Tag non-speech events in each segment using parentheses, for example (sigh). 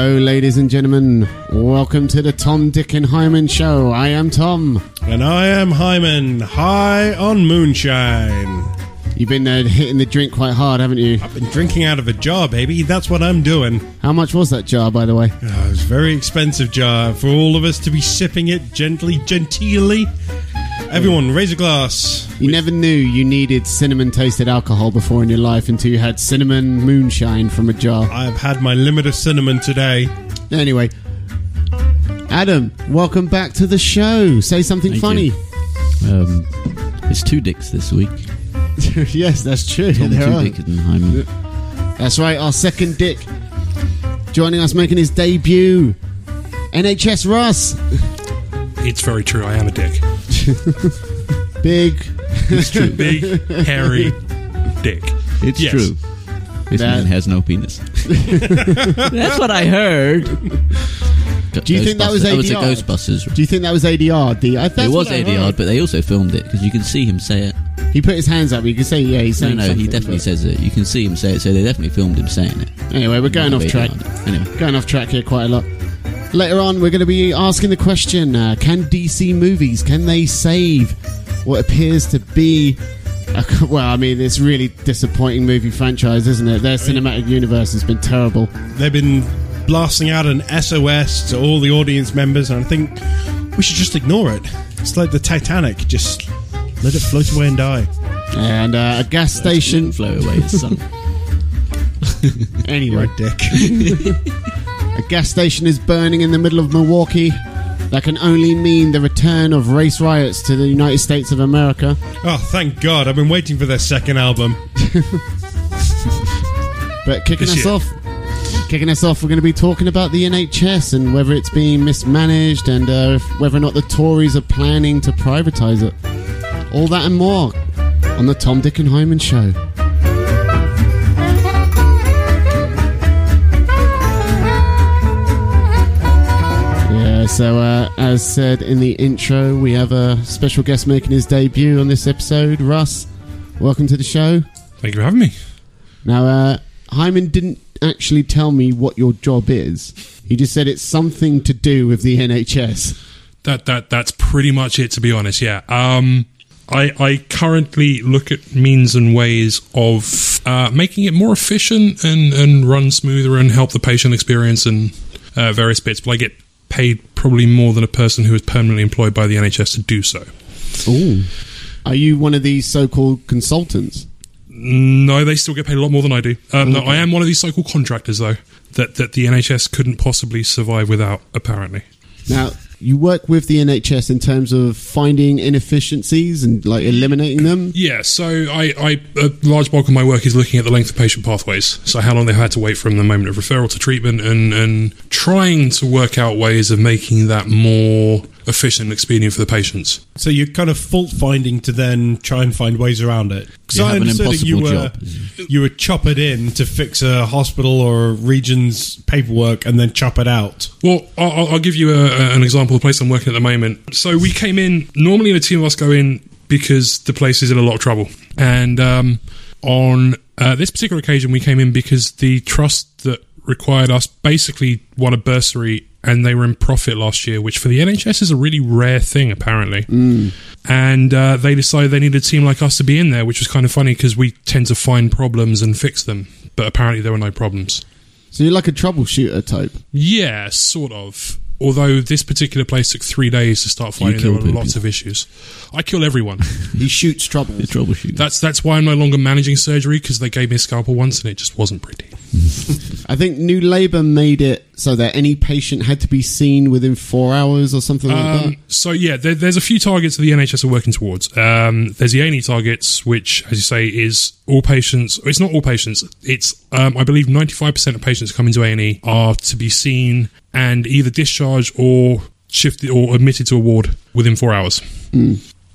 Hello, ladies and gentlemen. Welcome to the Tom, Dick, and Hyman Show. I am Tom. And I am Hyman, high on moonshine. You've been uh, hitting the drink quite hard, haven't you? I've been drinking out of a jar, baby. That's what I'm doing. How much was that jar, by the way? Oh, it's a very expensive jar for all of us to be sipping it gently, genteelly. Everyone, raise a glass. You never knew you needed cinnamon tasted alcohol before in your life until you had cinnamon moonshine from a jar. I have had my limit of cinnamon today. Anyway, Adam, welcome back to the show. Say something Thank funny. Um, it's two dicks this week. (laughs) yes, that's true. Tom There Two are. Dick and Hyman. That's right, our second dick joining us making his debut. NHS Russ. It's very true. I am a dick. (laughs) Big. It's true. (laughs) Big, hairy dick. It's Yes. true. This That- man has no penis. (laughs) That's what I heard. Do you think that was That was oh, a ADR? Ghostbusters. Do you think that was ADR? D? I, that's it was what I ADR, heard. but they also filmed it because you can see him say it. He put his hands up. You can say, yeah, he's No, saying no, he something, definitely but- says it. You can see him say it, so they definitely filmed him saying it. Anyway, we're going off Not track. ADR. Anyway, Going off track here quite a lot. Later on, we're going to be asking the question: uh, Can DC movies can they save what appears to be? A, (laughs) well, I mean, it's really disappointing movie franchise, isn't it? Their cinematic universe has been terrible. They've been blasting out an SOS to all the audience members, and I think we should just ignore it. It's like the Titanic. Just let it float away and die. And uh, a gas station. Float away his son. (laughs) Anyway, Right, Dick. (laughs) A gas station is burning in the middle of Milwaukee. That can only mean the return of race riots to the United States of America. oh, thank God. I've been waiting for their second album. (laughs) But kicking This us year. off, kicking us off, we're going to be talking about the NHS and whether it's being mismanaged and uh, if- whether or not the Tories are planning to privatise it. All that and more on the Tom, Dick, and Hyman Show. Yeah, so uh, as said in the intro, we have a special guest making his debut on this episode. Russ, welcome to the show. Thank you for having me. Now, uh, Hyman didn't actually tell me what your job is. He just said it's something to do with the NHS. That that that's pretty much it. To be honest, yeah. Um, I I currently look at means and ways of uh, making it more efficient and and run smoother and help the patient experience and uh, various bits. But I get paid probably more than a person who is permanently employed by the NHS to do so. Ooh. Are you one of these so-called consultants? No, they still get paid a lot more than I do. Um, No, I am one of these so-called contractors, though, that that the NHS couldn't possibly survive without. Apparently, Now, you work with the NHS in terms of finding inefficiencies and like eliminating them. yeah. So, I, I a large bulk of my work is looking at the length of patient pathways. So, how long they've had to wait from the moment of referral to treatment, and and trying to work out ways of making that more efficient and expedient for the patients. So you're kind of fault finding to then try and find ways around it. Because You I have an understood that you impossible were job. you were choppered in to fix a hospital or a region's paperwork and then chop it out. Well, I'll, I'll- I'll give you a, a- an example of the place I'm working at the moment. So we came in. Normally, a team of us go in because the place is in a lot of trouble, and um, on uh, this particular occasion, we came in because the trust that required us basically won a bursary, and they were in profit last year, which for the NHS is a really rare thing, apparently. And uh, they decided they needed a team like us to be in there, which was kind of funny because we tend to find problems and fix them, but apparently there were no problems. So you're like a troubleshooter type. Yeah, sort of. Although this particular place took three days to start You finding there kill were lots of issues. I kill everyone. (laughs) He shoots trouble. The troubleshooting. That's that's why I'm no longer managing surgery because they gave me a scalpel once and it just wasn't pretty. I think New Labour made it so that any patient had to be seen within four hours or something like that. Um, so yeah, there, there's a few targets that the NHS are working towards. Um, there's the A&E targets, which, as you say, is all patients. It's not all patients. It's um, I believe 95% of patients coming to A&E are to be seen and either discharged or shifted or admitted to a ward within four hours.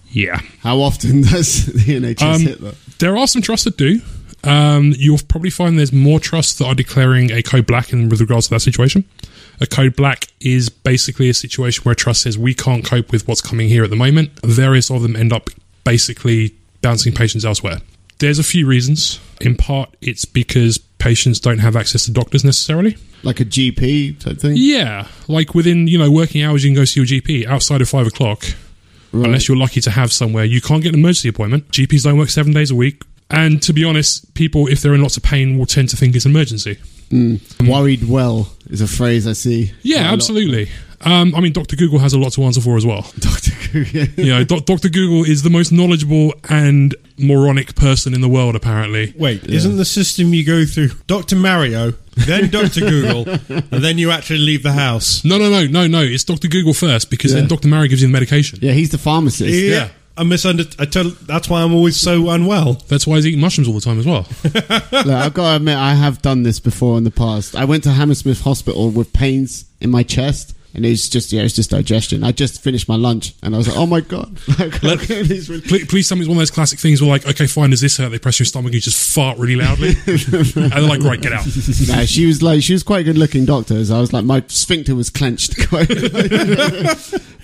Yeah. How often (laughs) does the NHS Um, hit that? There are some trusts that do. Um, you'll probably find there's more trusts that are declaring a code black in with regards to that situation. A code black is basically a situation where a trust says we can't cope with what's coming here at the moment. Various of them end up basically bouncing patients elsewhere. there's a few reasons. In part, it's because patients don't have access to doctors necessarily. Like a GP type thing. Yeah, like within you know working hours, you can go see your GP. Outside of five o'clock, Right. unless you're lucky to have somewhere, you can't get an emergency appointment. GPs don't work seven days a week. And to be honest, people, if they're in lots of pain, will tend to think it's an emergency. Worried well is a phrase I see. Yeah, quite a lot. absolutely. Um, I mean, Dr. Google has a lot to answer for as well. (laughs) Doctor Google. You know, Do- Dr. Google is the most knowledgeable and moronic person in the world, apparently. Wait, isn't the system you go through Dr. Mario, then (laughs) Dr. Google, and then you actually leave the house? No, no, no, no, no. It's Dr. Google first because Yeah. then Dr. Mario gives you the medication. Yeah, he's the pharmacist. Yeah. I misunderstood. I tell, that's why I'm always so unwell. That's why he's eating mushrooms all the time as well. (laughs) Look, I've got to admit, I have done this before in the past. I went to Hammersmith Hospital with pains in my chest, and it was just yeah, it was just digestion. I just finished my lunch, and I was like, oh my god, (laughs) like, Let- (laughs) really- please, please tell me it's one of those classic things where, like, okay, fine, does this hurt? They press your stomach, and you just fart really loudly. and they're like, right, get out. no, she was like, she was quite a good looking doctor. So I was like, my sphincter was clenched.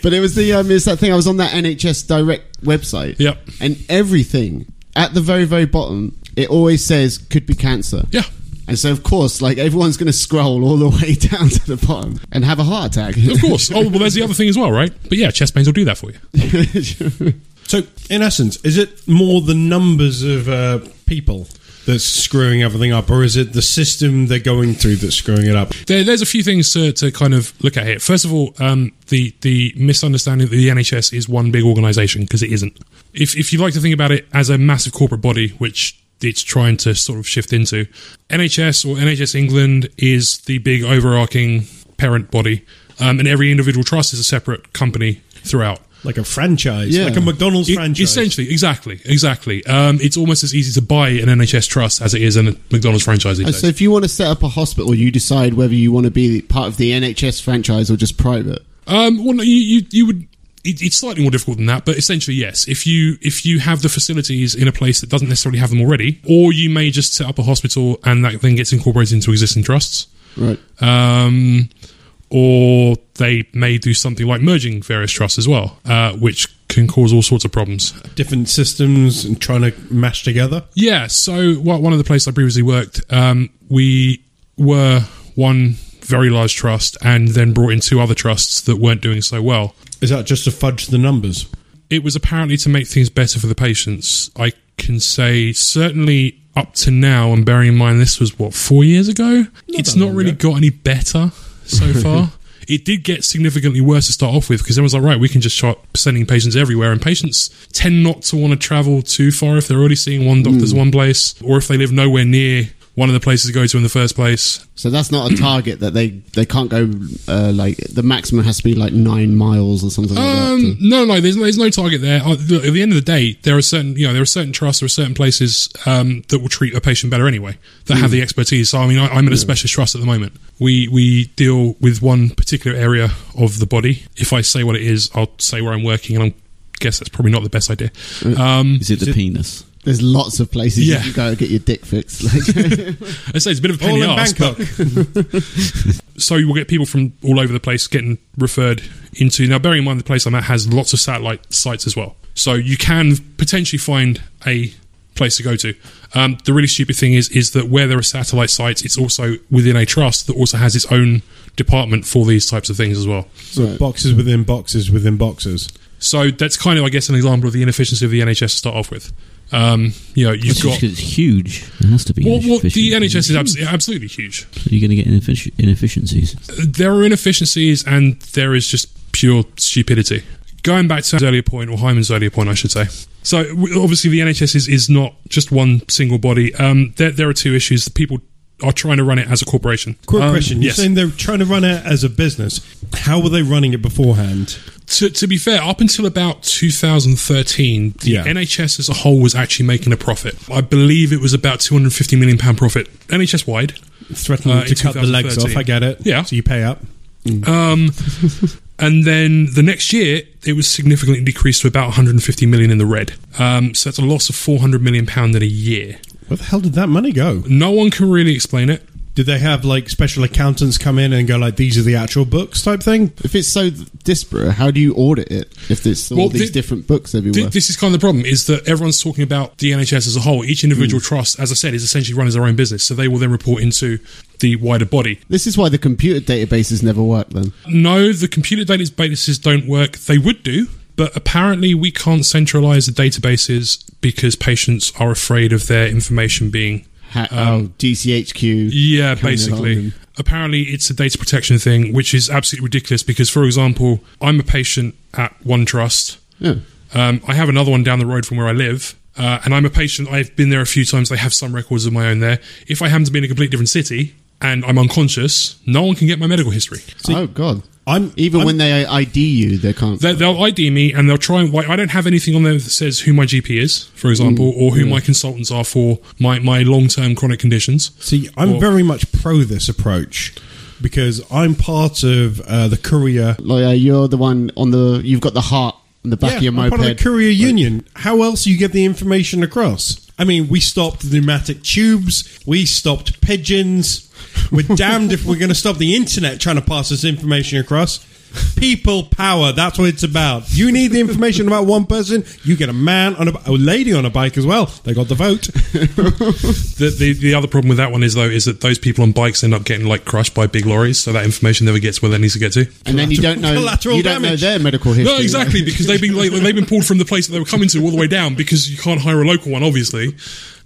Quite, but it was the um, it's that thing. I was on that NHS Direct website, Yep. and everything at the very very bottom, it always says could be cancer. Yeah. And so, of course, like everyone's going to scroll all the (laughs) way down to the bottom and have a heart attack. Of course. Oh, well, there's the other thing as well, right? But yeah, chest pains will do that for you. (laughs) So, in essence, is it more the numbers of uh, people that's screwing everything up, or is it the system they're going through that's screwing it up? There, there's a few things to, to kind of look at here. First of all, um, the the misunderstanding that the NHS is one big organisation because it isn't. If if you like to think about it as a massive corporate body, which it's trying to sort of shift into, NHS or NHS England is the big overarching parent body, um, and every individual trust is a separate company throughout. Like a franchise, Yeah. like a McDonald's E- franchise. Essentially, exactly, exactly. Um, it's almost as easy to buy an NHS trust as it is a McDonald's franchise. so if you want to set up a hospital, you decide whether you want to be part of the NHS franchise or just private. Um, well, no, you, you, you would. It, it's slightly more difficult than that, but essentially, yes. If you if you have the facilities in a place that doesn't necessarily have them already, or you may just set up a hospital and that then gets incorporated into existing trusts, Right. um, or they may do something like merging various trusts as well, uh, which can cause all sorts of problems. Different systems and trying to mash together. Yeah. So one one of the places I previously worked, um, we were one very large trust, and then brought in two other trusts that weren't doing so well. Is that just to fudge the numbers? it was apparently to make things better for the patients. I can say certainly up to now, and bearing in mind this was what four years ago, it's not really ago. got any better so (laughs) far. It did get significantly worse to start off with because everyone's like, right, we can just start sending patients everywhere, and patients tend not to want to travel too far if they're already seeing one doctor's hmm. one place, or if they live nowhere near one of the places to go to in the first place. So that's not a (clears throat) target that they they can't go uh, like the maximum has to be like nine miles or something like that. Um, no, no, there's, there's no target there. Uh, look, At the end of the day, there are certain, you know, there are certain trusts, there are certain places um, that will treat a patient better anyway, that have the expertise. So, I mean, I, I'm in a specialist trust at the moment. We we deal with one particular area of the body. If I say what it is, I'll say where I'm working, and I guess that's probably not the best idea. Um, Is it the penis? There's lots of places Yeah. you can go and get your dick fixed. (laughs) Like, (laughs) I say it's a bit of a pain All in in the arse, but Bangkok. (laughs) so you will get people from all over the place getting referred into. Now, bearing in mind the place I'm at has lots of satellite sites as well, so you can potentially find a place to go to. Um, the really stupid thing is is that where there are satellite sites, it's also within a trust that also has its own department for these types of things as well. So Right. boxes within boxes within boxes. So that's kind of, I guess, an example of the inefficiency of the NHS to start off with. Um, you know, you've It's got. it's huge. It has to be. Well, well, the NHS is abs- absolutely huge. So you're going to get ineffici- inefficiencies. there are inefficiencies and there is just pure stupidity. Going back to his earlier point, or Hyman's earlier point, I should say. So, obviously, the NHS is, is not just one single body. Um, there, there are two issues. People are trying to run it as a corporation. Quick Um, question. You're yes. saying they're trying to run it as a business. How were they running it beforehand? To, to be fair, up until about 2013, the Yeah. NHS as a whole was actually making a profit. I believe it was about 250 million pound profit NHS wide. Threatening Uh, to cut the legs off. I get it. Yeah. So you pay up. Um, (laughs) and then the next year, it was significantly decreased to about 150 million in the red. Um, so that's a loss of 400 million pound in a year. Where the hell did that money go? No one can really explain it. Did they have like special accountants come in and go like, "These are the actual books" type thing? If it's so disparate, how do you audit it? If there's all Well, these different books everywhere. Th- this is kind of the problem is that everyone's talking about the NHS as a whole. Each individual mm. trust, as I said, is essentially run as their own business, so they will then report into the wider body. This is why the computer databases never work. Then No, the computer databases don't work. They would do, but apparently we can't centralize the databases because patients are afraid of their information being. Ha- Um, oh, GCHQ. Yeah, basically. Apparently, it's a data protection thing, which is absolutely ridiculous because, for example, I'm a patient at one trust. Yeah. Um, I have another one down the road from where I live. Uh, and I'm a patient. I've been there a few times. They have some records of my own there. If I happen to be in a completely different city and I'm unconscious, no one can get my medical history. oh God. I'm Even I'm- when they ID you, they can't. They, they'll ID me and they'll try and I don't have anything on there that says who my GP is, for example, or who my consultants are for my, my long term chronic conditions. See, I'm Or- very much pro this approach because I'm part of uh, the courier. like, uh, you're the one on the. You've got the heart on the back yeah, of your I'm moped. part of the courier union. How else do you get the information across? I mean, we stopped pneumatic tubes. We stopped pigeons. We're damned if we're going to stop the internet trying to pass this information across. People power. That's what it's about. You need the information about one person. You get a man on a, a lady on a bike as well. They got the vote. (laughs) The, the the other problem with that one is though is that those people on bikes end up getting like crushed by big lorries, so that information never gets where they need to get to. and then you don't know. Collateral You don't know damage. their medical history. No, exactly (laughs) because they've been like, they've been pulled from the place that they were coming to all the way down because you can't hire a local one, obviously.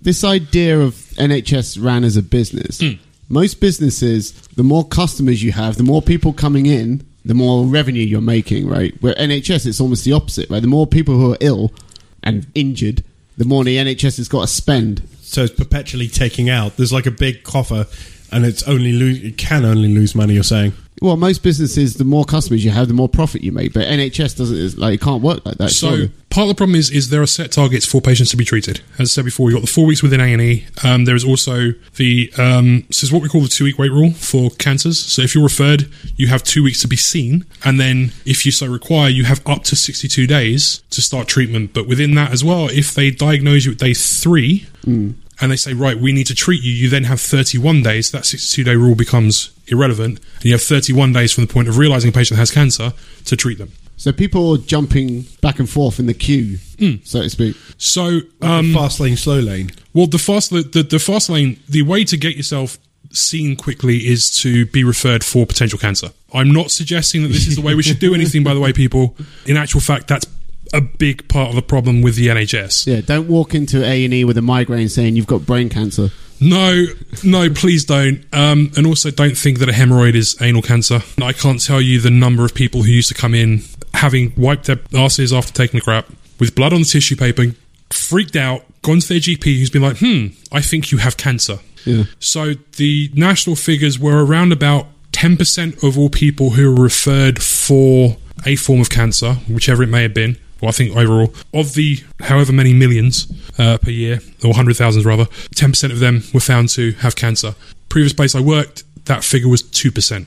This idea of NHS ran as a business. Hmm. Most businesses, the more customers you have, the more people coming in, the more revenue you're making, right? Where NHS, it's almost the opposite, right? The more people who are ill and injured, the more the NHS has got to spend. so it's perpetually taking out. There's like a big coffer, and it's only lose. It can only lose money. You're saying. Well, most businesses, the more customers you have, the more profit you make. But NHS doesn't like it can't work like that. So surely. part of the problem is is there are set targets for patients to be treated. As I said before, you've got the four weeks within A and E. Um, there is also the um, this is what we call the two week wait rule for cancers. So if you're referred, you have two weeks to be seen, and then if you so require, you have up to sixty two days to start treatment. But within that as well, if they diagnose you at day three. And they say, right, we need to treat you. You then have 31 days. That 62 day rule becomes irrelevant. And you have 31 days from the point of realizing a patient has cancer to treat them. so people are jumping back and forth in the queue, Hmm. so to speak. So, Um, um, fast lane, slow lane. Well, the fast the, the, the fast lane, the way to get yourself seen quickly is to be referred for potential cancer. I'm not suggesting that this is the way we should do anything. By the way, people, in actual fact, that's a big part of the problem with the NHS. Yeah, don't walk into A and E with a migraine saying you've got brain cancer. No, no, please don't. Um, and also, don't think that a hemorrhoid is anal cancer. I can't tell you the number of people who used to come in having wiped their asses after taking a crap with blood on the tissue paper, freaked out, gone to their GP who's been like, hmm, I think you have cancer. Yeah. So the national figures were around about 10% of all people who were referred for a form of cancer, whichever it may have been. Well, I think overall, of the however many millions uh, per year, or hundred thousands rather, 10% of them were found to have cancer. Previous place I worked, that figure was 2%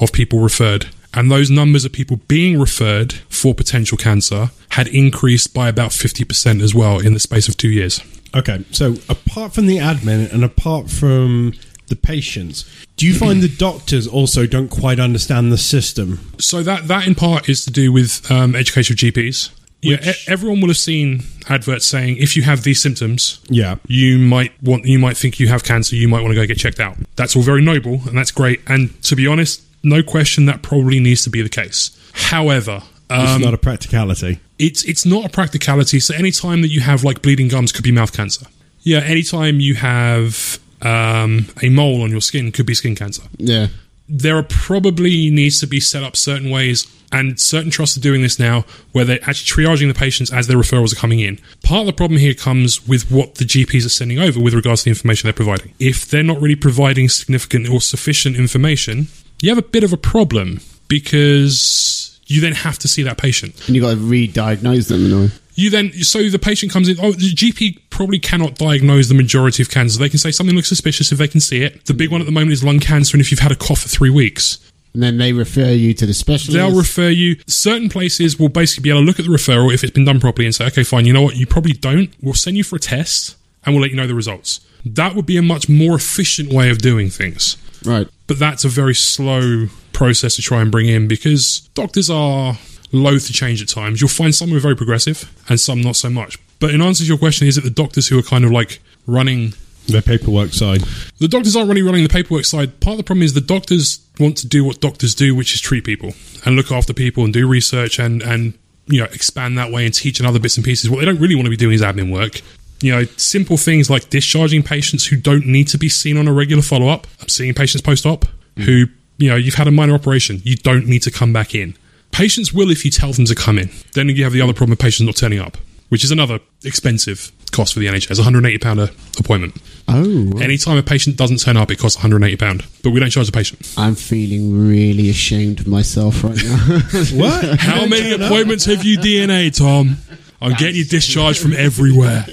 of people referred. And those numbers of people being referred for potential cancer had increased by about 50% as well in the space of two years. Okay, so apart from the admin and apart from the patients, do you find the doctors also don't quite understand the system? So that that in part is to do with um, education of GPs. Yeah, Which- e- everyone will have seen adverts saying if you have these symptoms, Yeah. you might want you might think you have cancer, you might want to go get checked out. That's all very noble and that's great. And to be honest, no question that probably needs to be the case. However, It's um, not a practicality. it's it's not a practicality. So anytime that you have like bleeding gums could be mouth cancer. Yeah, anytime you have um, a mole on your skin could be skin cancer Yeah. There are probably needs to be set up certain ways and certain trusts are doing this now where they're actually triaging the patients as their referrals are coming in. Part of the problem here comes with what the gps are sending over with regards to the information they're providing. If they're not really providing significant or sufficient information you have a bit of a problem because you then have to see that patient. And you've got to re-diagnose them in a way. You then so the patient comes in oh the gp probably cannot diagnose the majority of cancer they can say something looks suspicious if they can see it the big one at the moment is lung cancer and if you've had a cough for three weeks And then they refer you to the specialist. They'll refer you. Certain places will basically be able to look at the referral if it's been done properly and say, okay, fine, you know what, you probably don't. We'll send you for a test and we'll let you know the results. That would be a much more efficient way of doing things. Right. But that's a very slow process to try and bring in because doctors are loath to change at times. You'll find some who are very progressive and some not so much. But in answer to your question, is it the doctors who are kind of like running Their paperwork side. the doctors aren't really running the paperwork side. Part of the problem is the doctors want to do what doctors do, which is treat people and look after people and do research and and you know expand that way and teach and other bits and pieces. What they don't really want to be doing is admin work. You know, simple things like discharging patients who don't need to be seen on a regular follow up. I'm seeing patients post op who you know you've had a minor operation, you don't need to come back in. Patients will if you tell them to come in. Then you have the other problem of patients not turning up, which is another expensive cost for the NHS. 180 pound a appointment. Oh. Anytime a patient doesn't turn up, it costs £180, but we don't charge the patient. I'm feeling really ashamed of myself right now. (laughs) What? How many appointments have you DNA, Tom? I'm getting you discharged from everywhere.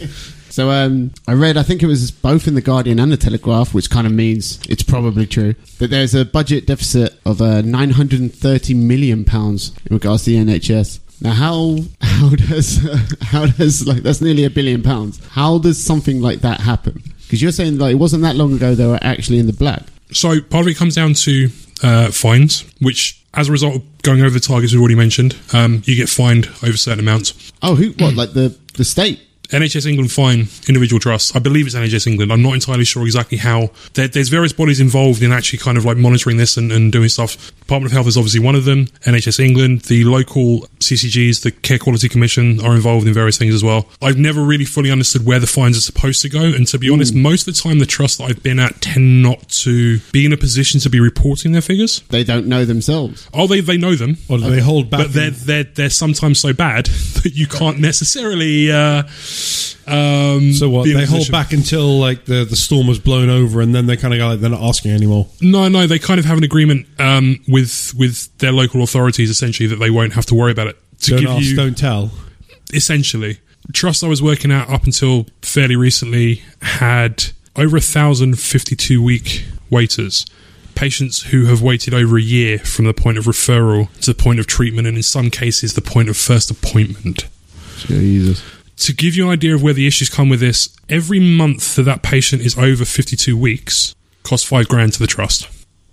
So um, I read, I think it was both in the Guardian and the Telegraph, which kind of means it's probably true. That there's a budget deficit of uh, 930 million pounds in regards to the NHS. Now, how how does (laughs) how does like that's nearly a billion pounds? How does something like that happen? Because you're saying like it wasn't that long ago they were actually in the black. So part of it comes down to uh, fines, which, as a result of going over the targets we've already mentioned, um, you get fined over certain amounts. Oh, who? What? Like the the state? NHS England fine individual trusts. I believe it's NHS England. I'm not entirely sure exactly how. There, there's various bodies involved in actually kind of like monitoring this and, and doing stuff. Department of Health is obviously one of them. NHS England, the local CCGs, the Care Quality Commission are involved in various things as well. I've never really fully understood where the fines are supposed to go. And to be honest, most of the time the trusts that I've been at tend not to be in a position to be reporting their figures. They don't know themselves. Oh, they, they know them. Or do they hold back? But they're, they're, they're sometimes so bad (laughs) that you can't necessarily. Uh, um, so what? be in a They hold back until like the, the storm was blown over, and then they kind of go like they're not asking anymore. No, no, they kind of have an agreement um, with with their local authorities essentially that they won't have to worry about it. To Don't give ask, you don't tell. essentially trust I was working at up until fairly recently had over a thousand fifty two week waiters. Patients who have waited over a year from the point of referral to the point of treatment, and in some cases, the point of first appointment. Jesus. To give you an idea of where the issues come with this, every month that that patient is over 52 weeks costs five grand to the trust.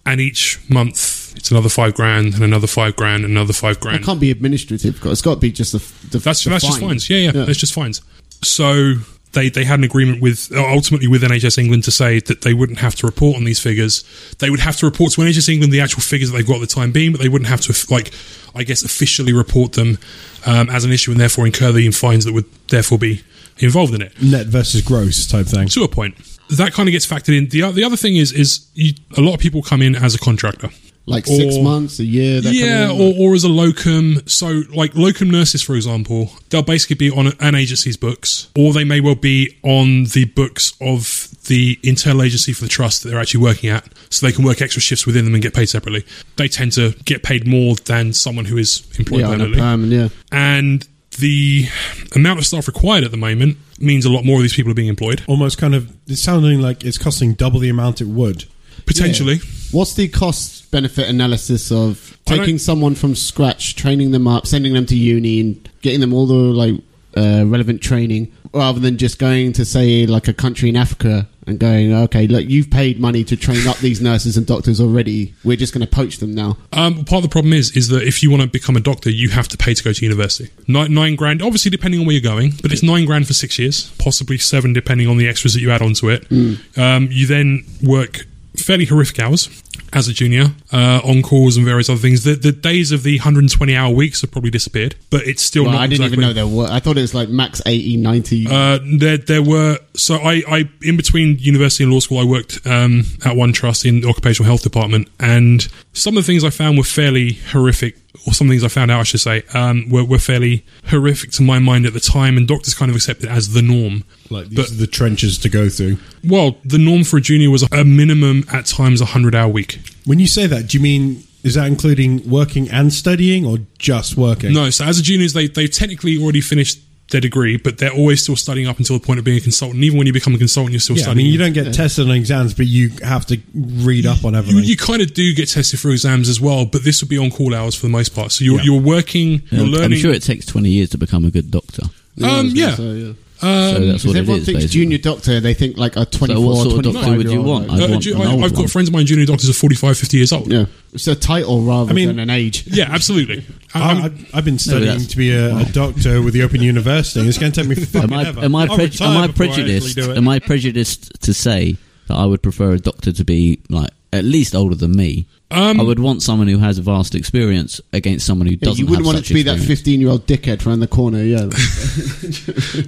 And each month it's another five grand and another five grand and another five grand. It can't be administrative. It's got to be just the. the That's, the that's just fine. fines. Yeah, yeah, that's just fines. So they, they had an agreement with, uh, ultimately with NHS England to say that they wouldn't have to report on these figures. They would have to report to NHS England the actual figures that they've got at the time being, but they wouldn't have to, like, I guess, officially report them um, as an issue and therefore incur the fines that would therefore be involved in it. Net versus gross type thing. to a point. That kind of gets factored in. The, the other thing is is you, a lot of people come in as a contractor. Like six Or- months, a year. That yeah, kind of, or, or as a locum. So, like locum nurses, for example, they'll basically be on an agency's books, or they may well be on the books of the internal agency for the trust that they're actually working at, so they can work extra shifts within them and get paid separately. They tend to get paid more than someone who is employed yeah, permanently perm, yeah. and the amount of staff required at the moment means a lot more of these people are being employed Almost kind of. It's sounding like it's costing double the amount it would. potentially. What's the cost benefit analysis of taking someone from scratch, training them up, sending them to uni, and getting them all the like uh, relevant training, rather than just going to say like a country in Africa and going, okay, look, you've paid money to train up these nurses and doctors already. We're just going to poach them now. Um, part of the problem is is that if you want to become a doctor, you have to pay to go to university. Nine, nine grand, obviously depending on where you're going, but it's nine grand for six years, possibly seven depending on the extras that you add onto it. Um, you then work fairly horrific hours as a junior uh, on calls and various other things. The, the days of the 120 hour weeks have probably disappeared, but it's still Well, not. I didn't exactly, even know there were. I thought it was like max 80, 90. Uh, there, there were so I, I in between university and law school, I worked um, at one trust in the occupational health department, and some of the things I found were fairly horrific, or some things I found out, I should say, um, were, were fairly horrific to my mind at the time, and doctors kind of accepted it as the norm. Like these But- are the trenches to go through. Well, the norm for a junior was a minimum at times a hundred hour week. When you say that, do you mean is that including working and studying, or just working? No, so as a juniors, they they technically already finished their degree, but they're always still studying up until the point of being a consultant. Even when you become a consultant, you're still Yeah, I studying. mean you don't get tested on exams, but you have to read up on everything. you kind of do get tested for exams as well, but this would be on call hours for the most part. So you're, Yeah. you're working, you're I'm sure it takes 20 years to become a good doctor. Um, yeah. say, yeah. So that's Because what it everyone is. thinks basically. junior doctor, they think like a 24, what sort of 25 doctor would you year old, want? like- I'd Uh, want do- an I, old I've got one. friends of mine, junior doctors, are 45, 50 years old. yeah, it's a title rather I mean- than an age. (laughs) Yeah, absolutely. (laughs) I, Um, I, I've been studying that's- to be a, a doctor with the Open University. It's going to take me fucking (laughs) Am I, ever. am I, I'll pre- retire am I before actually prejudiced? do it. Am I prejudiced to say that I would prefer a doctor to be like at least older than me? Um, I would want someone who has a vast experience against someone who doesn't. you wouldn't have want it such to be that experience. 15 year old dickhead around the corner. Yeah, (laughs)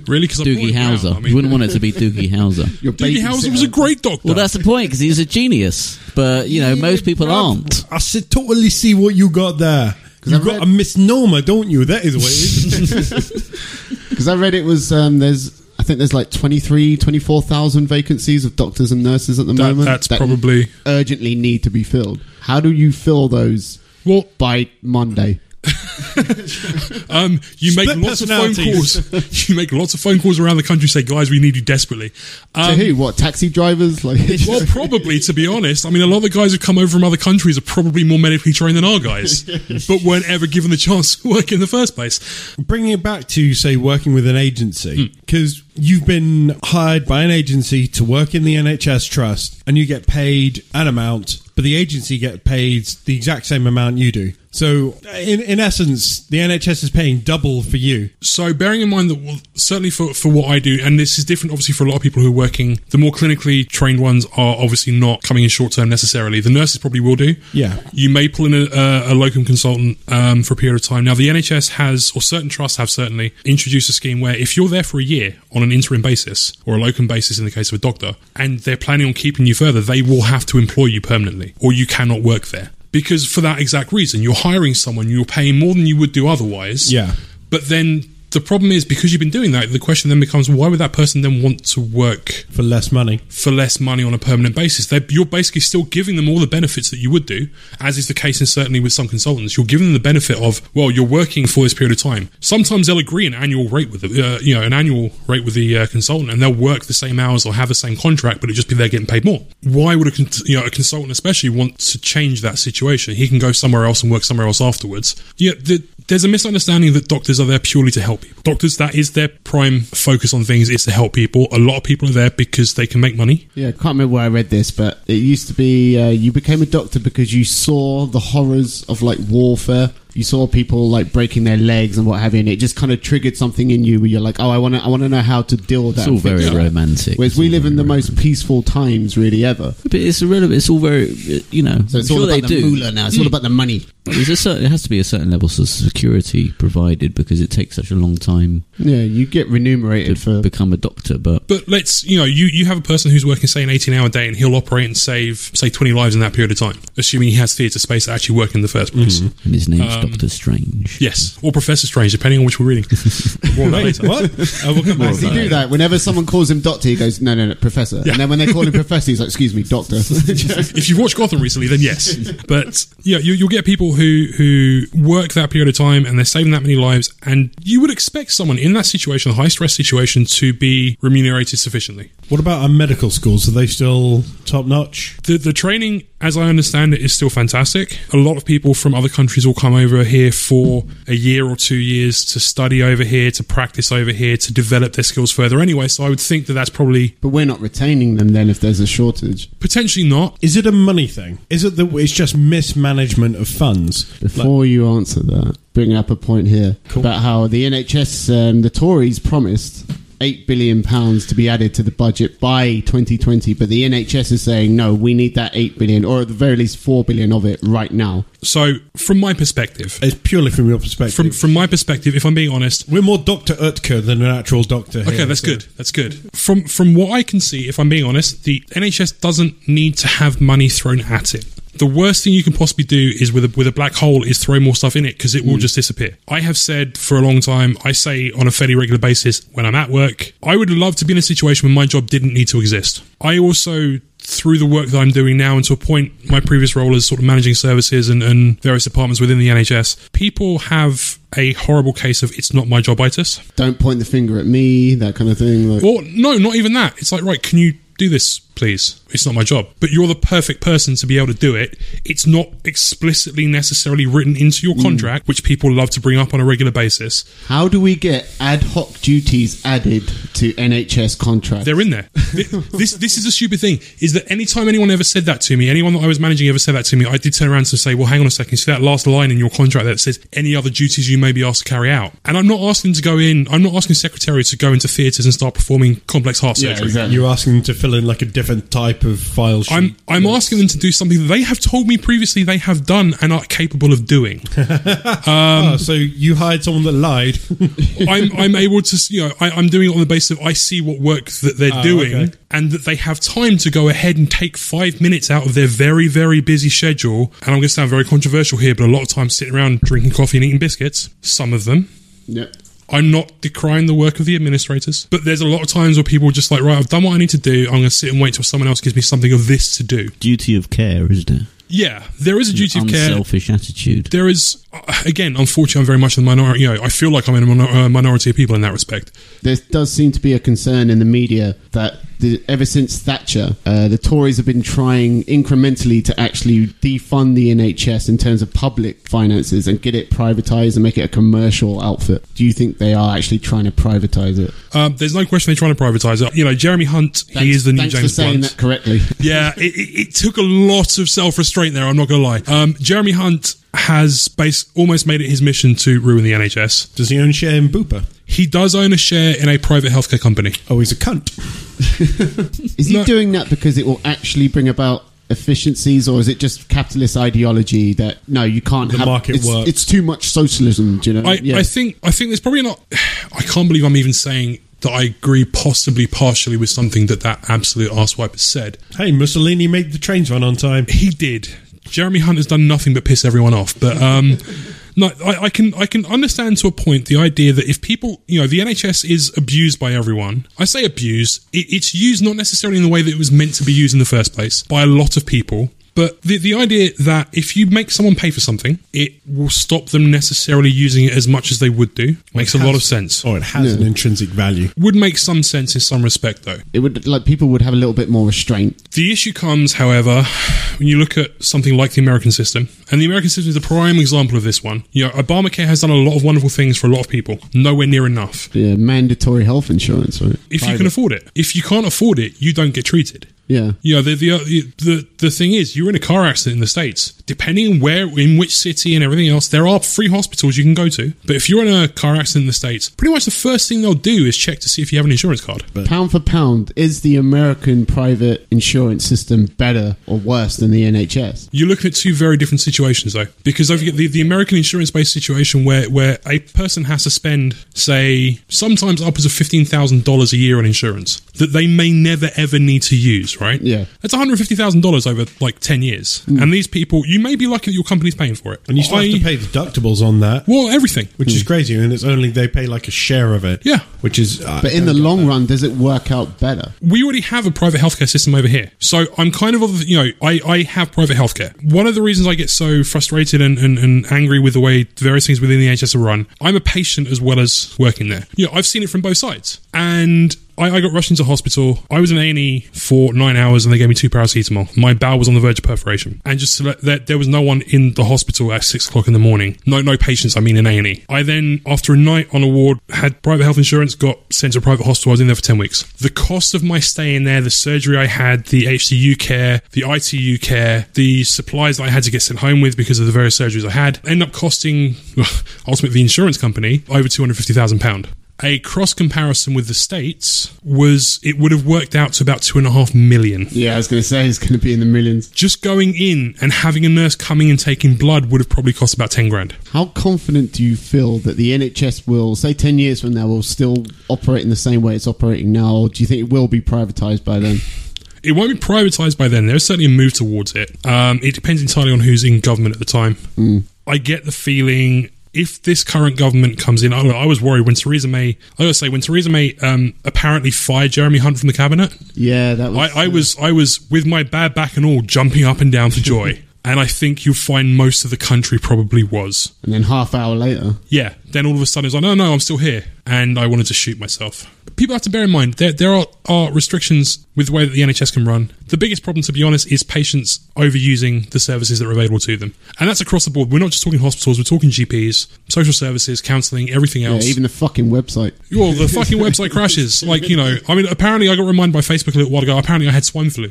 really? Because Doogie Howser. I mean, you wouldn't want it to be Doogie Howser. (laughs) your Doogie Howser was a great doctor. Well, that's the point because he's a genius. But you know, most people Bruv, aren't. I said, totally see what you got there. 'Cause You I got read- a misnomer, don't you? That is what it is. (laughs) Because I read it was um, there's I think there's like 23, 24,000 vacancies of doctors and nurses at the That- moment that's that probably urgently need to be filled. How do you fill those well. by Monday? (laughs) Um, you make lots of phone calls. (laughs) you make lots of phone calls around the country. Say, guys, we need you desperately. to Um, who? What taxi drivers? Like, (laughs) well, probably to be honest. I mean, a lot of the guys who come over from other countries are probably more medically trained than our guys, but weren't ever given the chance to work in the first place. Bringing it back to, say, working with an agency, Hmm. because you've been hired by an agency to work in the NHS trust and you get paid an amount, but the agency get paid the exact same amount you do. So, in, in essence, the NHS is paying double for you. So, bearing in mind that well, certainly for, for what I do, and this is different obviously for a lot of people who are working, the more clinically trained ones are obviously not coming in short term necessarily. The nurses probably will do. Yeah. You may pull in a, a, a locum consultant um, for a period of time. Now, the NHS has, or certain trusts have certainly, introduced a scheme where if you're there for a year on an interim basis, or a locum basis in the case of a doctor, and they're planning on keeping you further, they will have to employ you permanently, or you cannot work there. Because for that exact reason, you're hiring someone, you're paying more than you would do otherwise. Yeah. But then the problem is because you've been doing that, the question then becomes why would that person then want to work For less money. for less money on a permanent basis? They're, you're basically still giving them all the benefits that you would do, as is the case and certainly with some consultants. You're giving them the benefit of, well, you're working for this period of time. Sometimes they'll agree an annual rate with the, uh, you know, an annual rate with the uh, consultant, and they'll work the same hours or have the same contract, but it just be they're getting paid more. Why would a con- you know a consultant especially want to change that situation? He can go somewhere else and work somewhere else afterwards. Yeah, the, there's a misunderstanding that doctors are there purely to help people. Doctors, that is their prime focus on things, is to help people. A lot of people are there because they can make money. Yeah, I can't remember where I read this, but it used to be uh, you became a doctor because you saw the horrors of like warfare. You saw people like breaking their legs and what have you, and it just kind of triggered something in you where you're like, "Oh, I want to, I want to know how to deal with that." It's all very that." romantic. Whereas It's we live in the very most peaceful times, really ever. But it's irrelevant. It's all very, you know. So it's I'm all sure they about the do. moolah now. It's all about the money. There's a certain, it has to be a certain level of security provided because it takes such a long time Yeah, you get remunerated to for. become a doctor. But But let's, you know, you, you have a person who's working, say, an 18 hour day and he'll operate and save, say, 20 lives in that period of time, assuming he has theatre space to actually work in the first place. and his name's Um, Doctor Strange. Yes. Or Professor Strange, depending on which we're reading. More on that later. what? Uh, we'll come back Does to he do that. that? Whenever someone calls him doctor, he goes, "No, no, no, professor." And then when they call him professor, he's like, "Excuse me, doctor." (laughs) (laughs) if you've watched Gotham recently, then yes. But yeah, you, you'll get people who who work that period of time and they're saving that many lives, and you would expect someone in that situation, a high stress situation, to be remunerated sufficiently. What about our medical schools? Are they still top notch? The the training, as I understand it, is still fantastic. A lot of people from other countries will come over here for a year or two years to study over here, to practice over here, to develop their skills further. Anyway, so I would think that that's probably but we're not retaining them then if there's a shortage. potentially not. Is it a money thing? Is it that it's just mismanagement of funds? Before you answer that, bring up a point here about how the NHS, um, the Tories promised eight billion pounds to be added to the budget by 2020, but the NHS is saying no, we need that eight billion, or at the very least four billion of it right now. So, from my perspective, It's purely from your perspective. from from my perspective, if I'm being honest, We're more Doctor Utker than an actual doctor. Okay, here, that's so- good. That's good. From from what I can see, if I'm being honest, the NHS doesn't need to have money thrown at it. The worst thing you can possibly do is with a with a black hole is throw more stuff in it because it will mm. just disappear. I have said for a long time, I say on a fairly regular basis when I'm at work, I would love to be in a situation where my job didn't need to exist. I also through the work that I'm doing now and to a point, my previous role as sort of managing services and, and various departments within the NHS, people have a horrible case of it's not my jobitis. Don't point the finger at me, that kind of thing. Like, Or no, not even that. It's like right, can you do this please. It's not my job. But you're the perfect person to be able to do it. It's not explicitly necessarily written into your mm. contract, which people love to bring up on a regular basis. How do we get ad hoc duties added to NHS contracts? They're in there. (laughs) This this is a stupid thing. Is that anytime anyone ever said that to me, anyone that I was managing ever said that to me, I did turn around to say, "Well, hang on a second. See that last line in your contract that says any other duties you may be asked to carry out." And I'm not asking to go in. I'm not asking secretary to go into theatres and start performing complex heart yeah, surgery. exactly. You're asking to fill in like a different type of file sheet. I'm I'm asking them to do something that they have told me previously they have done and are capable of doing. (laughs) Um, oh, so you hired someone that lied. (laughs) I'm I'm able to you know I, I'm doing it on the basis of I see what work that they're Oh, doing okay. and that they have time to go ahead and take five minutes out of their very very busy schedule. And I'm going to sound very controversial here, but a lot of times sitting around drinking coffee and eating biscuits. Some of them. Yep. I'm not decrying the work of the administrators, but there's a lot of times where people are just like, right, I've done what I need to do. I'm going to sit and wait till someone else gives me something of this to do. Duty of care, isn't it? Yeah, there is a duty of care. Unselfish attitude. There is, uh, again, unfortunately, I'm very much in the minority. You know, I feel like I'm in a minor- uh, minority of people in that respect. There does seem to be a concern in the media that the, ever since Thatcher, uh, the Tories have been trying incrementally to actually defund the NHS in terms of public finances and get it privatised and make it a commercial outfit. Do you think they are actually trying to privatise it? Um, there's no question they're trying to privatise it. You know, Jeremy Hunt, he is the new thanks James for saying Bond. that correctly. yeah, it, it, it took a lot of self restraint there. I'm not going to lie. Um, Jeremy Hunt has base, almost made it his mission to ruin the NHS. Does he own share in Bupa? He does own a share in a private healthcare company. Oh, he's a cunt. (laughs) Is he No. doing that because it will actually bring about efficiencies, or is it just capitalist ideology that no, you can't The have market it's, works. it's too much socialism. Do you know? I, Yeah. I think I think there's probably not. (sighs) I can't believe I'm even saying that I agree possibly partially with something that that absolute arsewipe has said. Hey, Mussolini made the trains run on time. He did. Jeremy Hunt has done nothing but piss everyone off. But um, (laughs) no, I, I can I can understand to a point the idea that if people, you know, the NHS is abused by everyone. I say abused. It, it's used not necessarily in the way that it was meant to be used in the first place by a lot of people. But the, the idea that if you make someone pay for something, it will stop them necessarily using it as much as they would do makes a lot of sense. Oh, it has an intrinsic value. Would make some sense in some respect, though. it would like people would have a little bit more restraint. The issue comes, however, when you look at something like the American system, and the American system is a prime example of this one. You know, Obamacare has done a lot of wonderful things for a lot of people, nowhere near enough. Yeah, mandatory health insurance, right? If you can afford it, if you can't afford it, you don't get treated. Yeah. You know, the, the the the thing is, you're in a car accident in the states. Depending on where, in which city, and everything else, there are free hospitals you can go to. But if you're in a car accident in the states, pretty much the first thing they'll do is check to see if you have an insurance card. But Pound for pound, is the American private insurance system better or worse than the NHS? You're looking at two very different situations, though, because over the, the American insurance-based situation, where where a person has to spend, say, sometimes upwards of fifteen thousand dollars a year on insurance that they may never ever need to use, right? Yeah. that's one hundred fifty thousand dollars over like ten years, and these people, you may be lucky that your company's paying for it, And you still I- have to pay deductibles on that, well everything. which is crazy. And it's only they pay like a share of it. Yeah. Which is. Uh, But in the long run, does it work out better? we already have a private healthcare system over here. So I'm kind of, of the- you know, I, I have private healthcare. One of the reasons I get so frustrated and, and, and angry with the way various things within the NHS are run, I'm a patient as well as working there. You know, I've seen it from both sides. And I, I got rushed into hospital. I was in A&E for nine hours and they gave me two paracetamol. My bowel was on the verge of perforation. And just to let, that there was no one in the hospital at six o'clock in the morning. No, no patients, I mean in A&E. I then, after a night on a ward, had private health insurance, got sent to a private hospital. I was in there for 10 weeks. The cost of my stay in there, the surgery I had, the HCU care, the ITU care, the supplies that I had to get sent home with because of the various surgeries I had, ended up costing, (laughs) ultimately, the insurance company over £250,000 a cross comparison with the states was it would have worked out to about two and a half million. Yeah, I was going to say it's going to be in the millions. Just going in and having a nurse coming and taking blood would have probably cost about ten grand. How confident do you feel that the NHS will, say, 10 years from now, will still operate in the same way it's operating now? Or do you think it will be privatised by then? It won't be privatised by then. There's certainly a move towards it. Um, it depends entirely on who's in government at the time. I get the feeling if this current government comes in, I, I was worried when Theresa May. I gotta say when Theresa May um, apparently fired Jeremy Hunt from the cabinet. Yeah, that was. I, I was I was with my bad back and all jumping up and down for joy. (laughs) And I think you'll find most of the country probably was. And then half hour later. Yeah, Then all of a sudden it's like, no, no, I'm still here. And I wanted to shoot myself. People have to bear in mind there, there are, are restrictions with the way that the NHS can run. The biggest problem, to be honest, is patients overusing the services that are available to them. And that's across the board. We're not just talking hospitals, we're talking GPs, social services, counselling, everything else. Yeah, even the fucking website. Well, the (laughs) fucking website crashes. Like, you know, I mean, apparently I got reminded by Facebook a little while ago, apparently I had swine flu.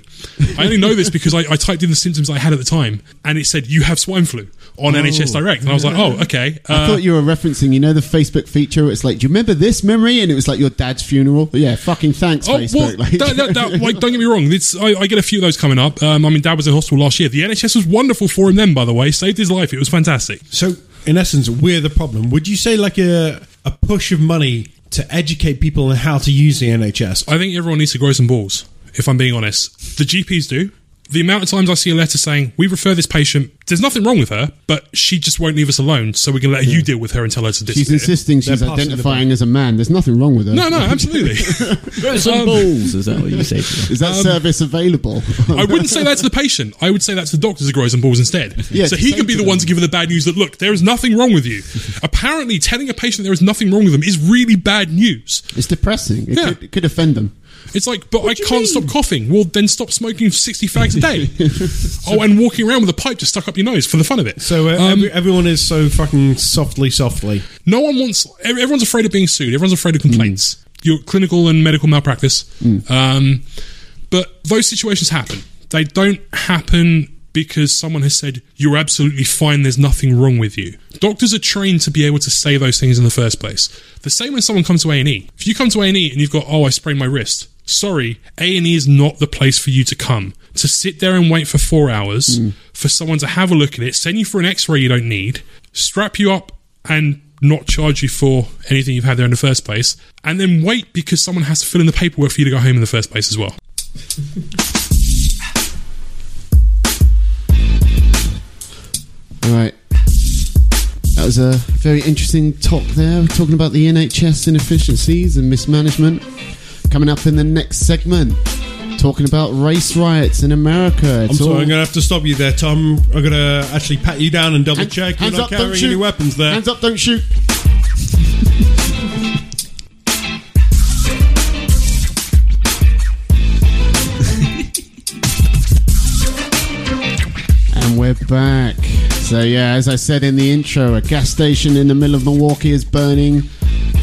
I only know this because I, I typed in the symptoms I had at the time and it said, you have swine flu on NHS Direct. And I was like, oh, okay. I Uh, thought you were referencing, you know, the Facebook feature. It's like, do you remember this memory? And it was like your dad's funeral. Yeah, fucking thanks, Oh Facebook. well, Like- that, that, that, (laughs) like, don't get me wrong. It's, I, I get a few of those coming up. Um, I mean, Dad was in hospital last year. The NHS was wonderful for him then, by the way. Saved his life. It was fantastic. So, in essence, we're the problem. Would you say like a a push of money to educate people on how to use the NHS? I think everyone needs to grow some balls. If I'm being honest, the GPs do. The amount of times I see a letter saying we refer this patient, there's nothing wrong with her, but she just won't leave us alone, so we're going to let you deal with her and tell her to she's insisting she's They're identifying as a man. There's nothing wrong with her. No, no, absolutely. (laughs) Grow some Um, balls. Is that what you say to? Is that Um, service available? I wouldn't say that to the patient. I would say that to the doctors to grow some balls instead. Yeah, so he say could be the them. one to give her the bad news that look, there is nothing wrong with you. (laughs) Apparently, telling a patient there is nothing wrong with them is really bad news. it's depressing. It, Yeah. could, it could offend them. It's like, but I can't stop coughing. Well, then stop smoking (laughs) 60 fags a day. (laughs) oh, and walking around with a pipe just stuck up your nose for the fun of it. So uh, Um, every, everyone is so fucking softly, softly. No one wants. Everyone's afraid of being sued. Everyone's afraid of complaints. Your clinical and medical malpractice. Um, but those situations happen. They don't happen because someone has said you're absolutely fine. There's nothing wrong with you. Doctors are trained to be able to say those things in the first place. The same when someone comes to A and E. If you come to A and E and you've got oh I sprained my wrist. Sorry, A and E is not the place for you to come. To sit there and wait for four hours hmm. for someone to have a look at it, send you for an X-ray you don't need, strap you up and not charge you for anything you've had there in the first place, and then wait because someone has to fill in the paperwork for you to go home in the first place as well. All right. That was a very interesting talk there, talking about the NHS inefficiencies and mismanagement. Coming up in the next segment, talking about race riots in America. I'm sorry, all- I'm going to have to stop you there, Tom. I'm going to actually pat you down and double check. You're hands not up, don't carrying shoot. any weapons there. Hands up, don't shoot. (laughs) and we're back. So, yeah, as I said in the intro, a gas station in the middle of Milwaukee is burning.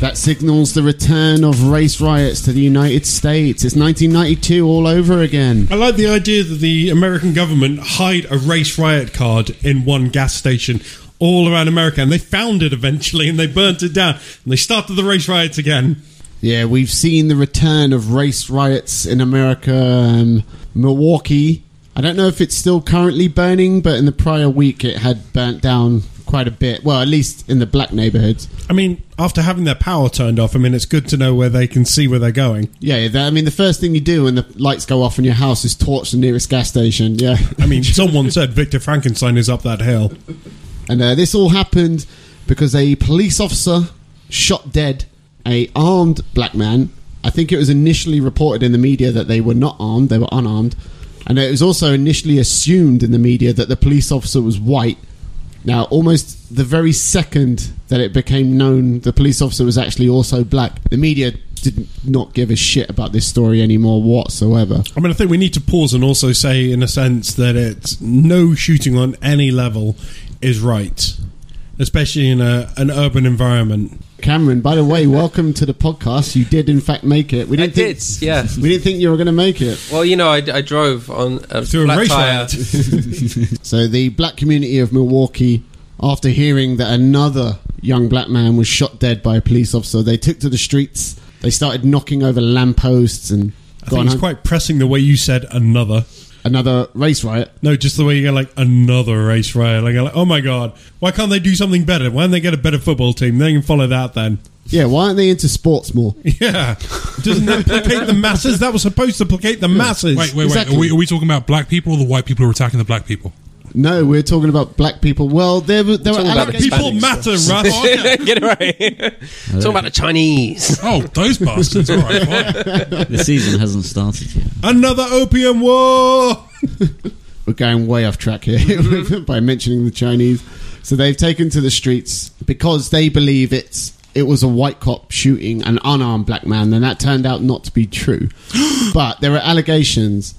That signals the return of race riots to the United States. It's 1992 all over again. I like the idea that the American government hide a race riot card in one gas station all around America, and they found it eventually, and they burnt it down, and they started the race riots again. Yeah, we've seen the return of race riots in America. Um, Milwaukee, I don't know if it's still currently burning, but in the prior week it had burnt down quite a bit. Well, at least in the black neighborhoods. I mean, after having their power turned off, I mean, it's good to know where they can see where they're going. Yeah, I mean, the first thing you do when the lights go off in your house is torch the nearest gas station. Yeah. I mean, someone said Victor Frankenstein is up that hill. And uh, this all happened because a police officer shot dead a armed black man. I think it was initially reported in the media that they were not armed; they were unarmed, and it was also initially assumed in the media that the police officer was white. Now, almost the very second that it became known the police officer was actually also black, the media did not give a shit about this story anymore whatsoever. I mean, I think we need to pause and also say, in a sense, that it's no shooting on any level is right, especially in a, an urban environment. Cameron, by the way, welcome to the podcast. You did, in fact, make it. We didn't think, did, yeah. (laughs) We didn't think you were going to make it. Well, you know, I, I drove on a Through a flat race tire. riot. (laughs) So the black community of Milwaukee, after hearing that another young black man was shot dead by a police officer, they took to the streets. They started knocking over lampposts and I think it's quite pressing the way you said another. Another race riot. No, just the way you go like another race riot. Like, like, oh my god, why can't they do something better? Why don't they get a better football team? They can follow that then. Yeah, why aren't they into sports more? (laughs) Yeah, doesn't that placate the masses? That was supposed to placate the masses. Wait, wait, Exactly. wait. Are we, are we talking about black people or the white people who are attacking the black people? No, we're talking about black people. Well, there were there were talking about allegations- People Hispanics. matter, (laughs) Russ. (laughs) Get it right. Talking about the Chinese. Oh, those bastards. All right, fine. The season hasn't started yet. Another opium war. (laughs) We're going way off track here by mentioning the Chinese. So they've taken to the streets because they believe it's it was a white cop shooting an unarmed black man, and that turned out not to be true. (gasps) but there are allegations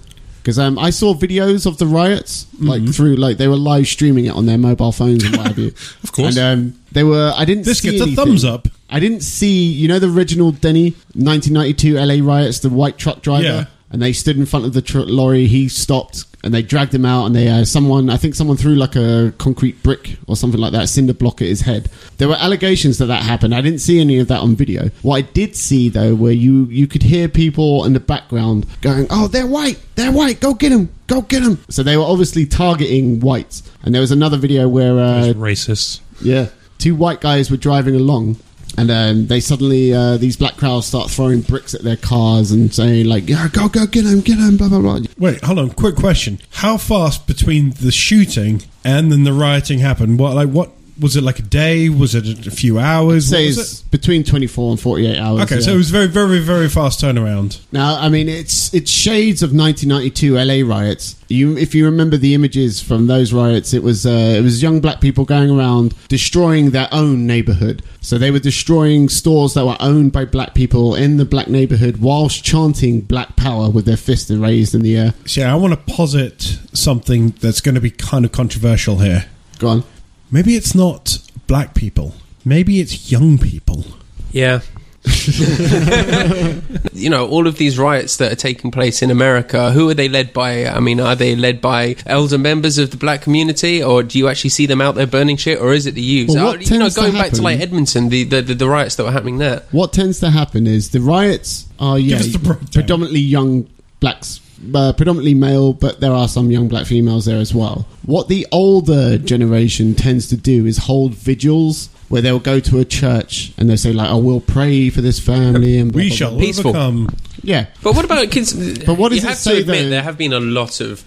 because um, I saw videos of the riots like through like they were live streaming it on their mobile phones and what have you. (laughs) Of course. and um, they were. I didn't. This see gets a thumbs up. I didn't see, you know, the original Denny 1992 LA riots, the white truck driver, Yeah. and they stood in front of the tr- lorry. He stopped, and they dragged him out, and they uh, someone, I think someone threw like a concrete brick or something like that, cinder block at his head. There were allegations that that happened. I didn't see any of that on video. What I did see though, where you you could hear people in the background going, "Oh, they're white, they're white, go get them, go get them." So they were obviously targeting whites. And there was another video where uh, racists. yeah. Two white guys were driving along, and um, they suddenly, uh, these black crowds start throwing bricks at their cars and saying, like, yeah, go, go, get him, get him, blah, blah, blah. Wait, hold on. Quick question: How fast between the shooting and then the rioting happened? What, like, what was it? Like a day? Was it a, few hours? What Say was it's between 24 and 48 hours. Okay, yeah. so it was very, very, very fast turnaround. Now, I mean, it's it's shades of 1992 LA riots. You, if you remember the images from those riots, it was uh, it was young black people going around destroying their own neighborhood. So they were destroying stores that were owned by black people in the black neighborhood, whilst chanting "Black Power" with their fists raised in the air. So yeah, I want to posit something that's going to be kind of controversial here. Go on. Maybe it's not black people. Maybe it's young people. Yeah. (laughs) (laughs) you know, all of these riots that are taking place in America, who are they led by? I mean, are they led by elder members of the black community, or do you actually see them out there burning shit, or is it the youths? Well, what Uh, you know, tends to going back to like Edmonton, the, the, the, the riots that were happening there. What tends to happen is the riots are yeah us the breakdown. predominantly young blacks, uh, predominantly male, but there are some young black females there as well. What the older generation tends to do is hold vigils where they'll go to a church and they say like, "Oh, we'll pray for this family," and blah, We blah, shall blah. Peaceful. overcome. Yeah. But what about kids? But what does you it have say, to admit though? there have been a lot of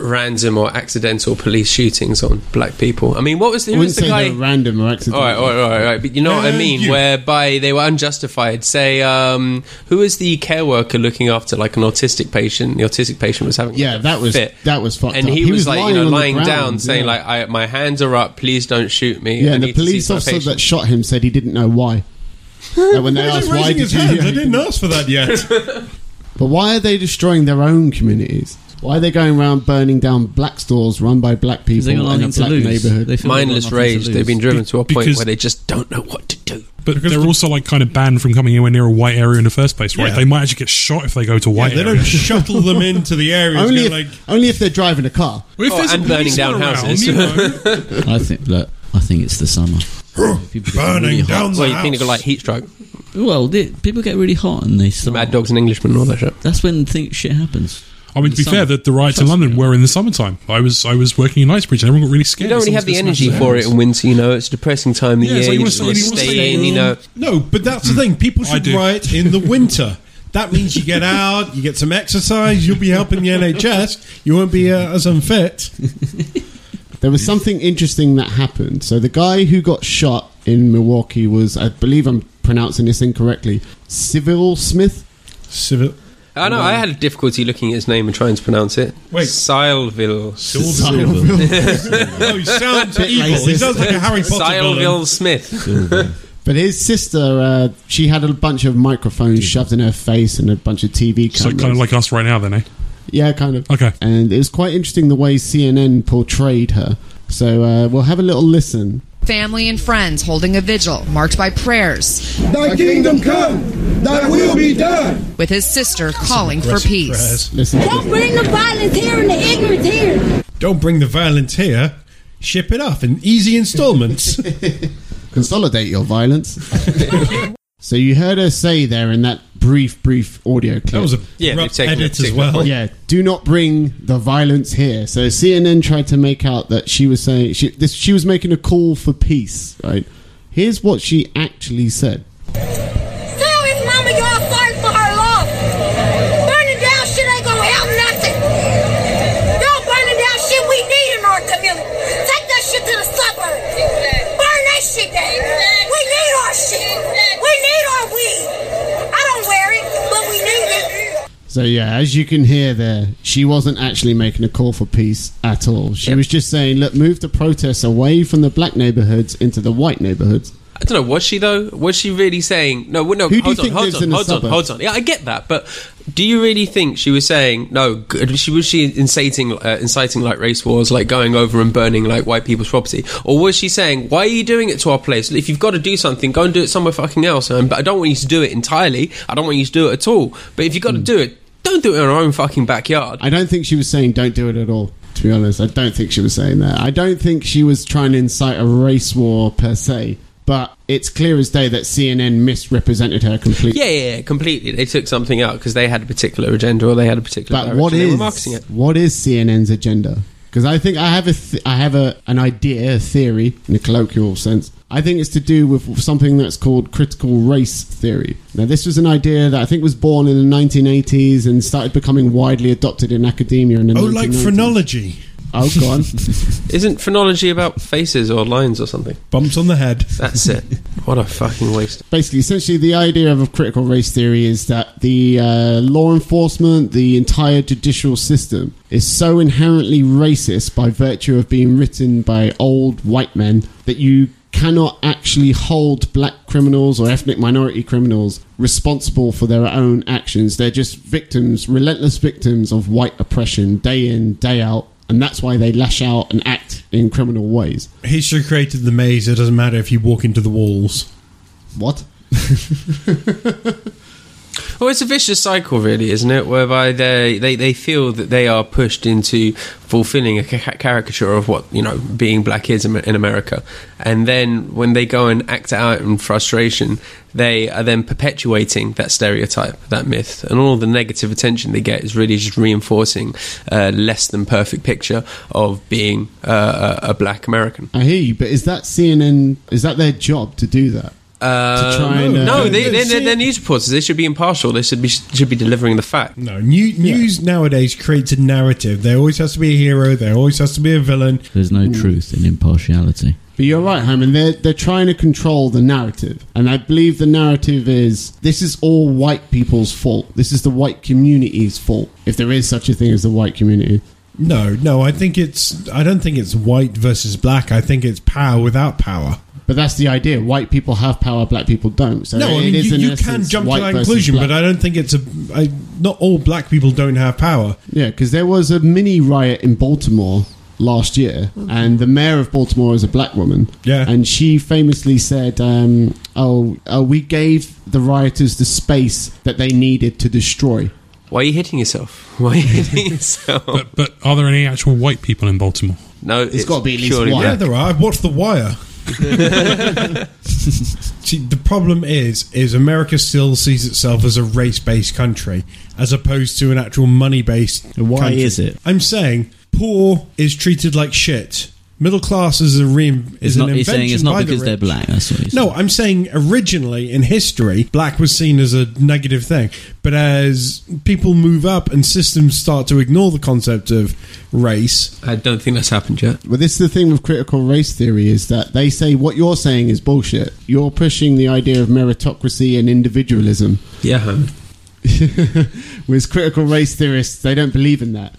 random or accidental police shootings on black people. I mean, what was the, I who was the guy? random or accidental. All right, all right, all right, all right. But you know what I mean? you- Whereby they were unjustified. Say, um, who was the care worker looking after like an autistic patient? The autistic patient was having Yeah, that was fit. that was fucked and up. he, was, like, you know, lying ground, down, saying yeah. like, I, "My hands are up. Please don't shoot me." yeah, I and the need to see police officer that shot him said he didn't know why. Like when they Why is asked he why did his you, hands? I didn't ask for that yet. (laughs) But why are they destroying their own communities? Why are they going around burning down black stores run by black people in a nothing to black lose. neighborhood? They feel they've got mindless nothing to rage. lose. They've been driven Be- to a point because- where they just don't know what to do. But Because they're the- also like kind of banned from coming anywhere near a white area in the first place, right? Yeah. They might actually get shot if they go to Yeah, white they area. don't shuttle them (laughs) into the area. only, if, like, only if they're driving a car. Well, if Oh, there's a and burning policeman down around, houses. you know, (laughs) I think look, I think it's the summer. People burning really hot. down the Well, you house. think they got like heat stroke, Well, they, people get really hot and they start. mad dogs and Englishmen, and all that shit. That's when think shit happens. I mean, to be summer. fair, the, the riots in London me. were in the summertime. I was I was working in Knightsbridge and everyone got really scared. You don't really have the energy for it in winter. You know, it's a depressing time of the Yeah, year. so you you wanna stay- want to you wanna stay stay in. You know, no, but that's the thing. People should do. riot in the winter. That means you get out, you get some exercise, you'll be helping the NHS. You won't be uh, as unfit. (laughs) There was something interesting that happened. So the guy who got shot in Milwaukee was, I believe I'm pronouncing this incorrectly, Civil Smith. Civil. I know. I had difficulty looking at his name and trying to pronounce it. Wait. Sylville. (laughs) Oh, he sounds Bit evil. He racist. sounds like a Harry Potter Sylville villain. Smith. But his sister, uh, she had a bunch of microphones shoved in her face and a bunch of TV cameras. So kind of like us right now, then, eh? Yeah, kind of. Okay. And it was quite interesting the way CNN portrayed her. So uh, we'll have a little listen. Family and friends holding a vigil marked by prayers, Thy kingdom come, thy will be done. with his sister calling for peace. prayers. Listen. to Don't bring the violence here and the ignorance here. Don't bring the violence here. Ship it off in easy installments. (laughs) Consolidate your violence. (laughs) so you heard her say there in that brief, brief audio clip. That was a Yeah, rough taken edit it, as well. yeah, do not bring the violence here. So CNN tried to make out that she was saying she this, she was making a call for peace. Right? Here's what she actually said. Tell his mama y'all So yeah, as you can hear there, she wasn't actually making a call for peace at all. She Yep. was just saying, "Look, move the protests away from the black neighborhoods into the white neighborhoods." I don't know. Was she though? Was she really saying no? No. Who hold on. Hold on. Hold on. Hold on. Yeah, I get that, but do you really think she was saying no? She was she inciting uh, inciting like race wars, like going over and burning like white people's property, or was she saying why are you doing it to our place? If you've got to do something, go and do it somewhere fucking else. Um, but I don't want you to do it entirely. I don't want you to do it at all. But if you've got to do it, don't do it in our own fucking backyard. I don't think she was saying don't do it at all. To be honest, I don't think she was saying that. I don't think she was trying to incite a race war per se. But it's clear as day that CNN misrepresented her completely. Yeah, yeah, yeah, completely. They took something out because they had a particular agenda or they had a particular But what is marketing it. what is CNN's agenda? Because I think I have a th- I have a an idea, a theory in a colloquial sense. I think it's to do with something that's called critical race theory. Now, this was an idea that I think was born in the 1980s and started becoming widely adopted in academia in the Oh, like phrenology. Oh, go on. (laughs) Isn't phrenology about faces or lines or something? Bumps on the head. That's it. what a fucking waste. Basically, essentially, the idea of a critical race theory is that the uh, law enforcement, the entire judicial system, is so inherently racist by virtue of being written by old white men that you cannot actually hold black criminals or ethnic minority criminals responsible for their own actions. They're just victims, relentless victims of white oppression day in, day out. And that's why they lash out and act in criminal ways. History created the maze. It doesn't matter if you walk into the walls. What? (laughs) Well, it's a vicious cycle, really, isn't it? Whereby they, they, they feel that they are pushed into fulfilling a ca- caricature of what, you know, being black is in America. And then when they go and act out in frustration, they are then perpetuating that stereotype, that myth. And all the negative attention they get is really just reinforcing a less than perfect picture of being uh, a, a black American. I hear you, but is that CNN? Is that their job to do that? Uh, try and, uh, no, they, they, they're, they're news reporters. They should be impartial. They should be should be delivering the fact. No, new, news nowadays creates a narrative. There always has to be a hero. There always has to be a villain. There's no truth in impartiality. But you're right, Hyman. They're they're trying to control the narrative, and I believe the narrative is this is all white people's fault. This is the white community's fault, if there is such a thing as the white community. No, no, I think it's. I don't think it's white versus black. I think it's power without power. But that's the idea. White people have power, black people don't. So no, I it mean is you, in you can essence jump to that conclusion, black. but I don't think it's a. I, not all black people don't have power. Yeah, because there was a mini riot in Baltimore last year, and the mayor of Baltimore is a black woman. Yeah. and she famously said, um, "Oh, uh, we gave the rioters the space that they needed to destroy." Why are you hitting yourself? (laughs) Why are you hitting (laughs) yourself? But, but are there any actual white people in Baltimore? no, it's gotta be at least purely one. Yeah, black. there are. I've watched The Wire. (laughs) See, the problem is, is America still sees itself as a race-based country, as opposed to an actual money-based. Why country. is it? I'm saying poor is treated like shit. Middle class is a re- is It's an not. He's invention saying it's by not the because they're black. That's what he's No, I'm saying originally in history, black was seen as a negative thing. But as people move up and systems start to ignore the concept of race, I don't think that's happened yet. But this is the thing with critical race theory is that they say what you're saying is bullshit. You're pushing the idea of meritocracy and individualism. Yeah, hun. (laughs) Whereas critical race theorists, they don't believe in that.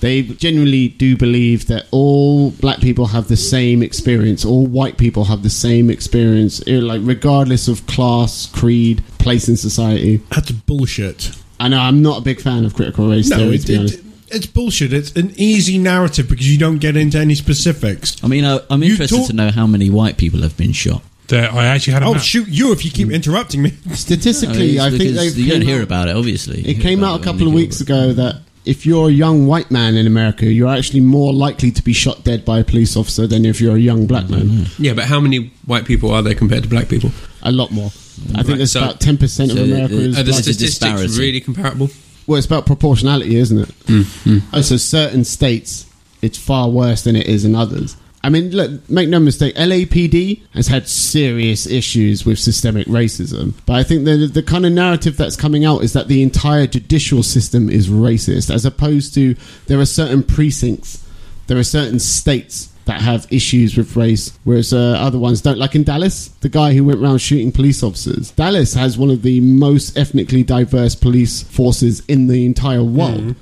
They genuinely do believe that all black people have the same experience, all white people have the same experience, like regardless of class, creed, place in society. that's bullshit. I know I'm not a big fan of critical race No, theory. it, to be honest. it, it's bullshit. It's an easy narrative because you don't get into any specifics. I mean, I, I'm interested talk- to know how many white people have been shot. There, I actually had a I'll Uh-huh. map. shoot you if you keep interrupting me. Statistically, No, I think they've you don't came hear out- about it. Obviously, It came out a couple of weeks ago that if you're a young white man in America, you're actually more likely to be shot dead by a police officer than if you're a young black man. Mm-hmm. Yeah, but how many white people are there compared to black people? A lot more. I think Right, there's so- about 10% so of the- America the- is Are the black. There's a statistics disparity. really comparable? Well, it's about proportionality, isn't it? Mm, mm, Oh, so certain states, it's far worse than it is in others. I mean, look, make no mistake, LAPD has had serious issues with systemic racism. But I think the, the kind of narrative that's coming out is that the entire judicial system is racist, as opposed to there are certain precincts, there are certain states that have issues with race, whereas uh, other ones don't. Like in Dallas, the guy who went around shooting police officers. Dallas has one of the most ethnically diverse police forces in the entire world.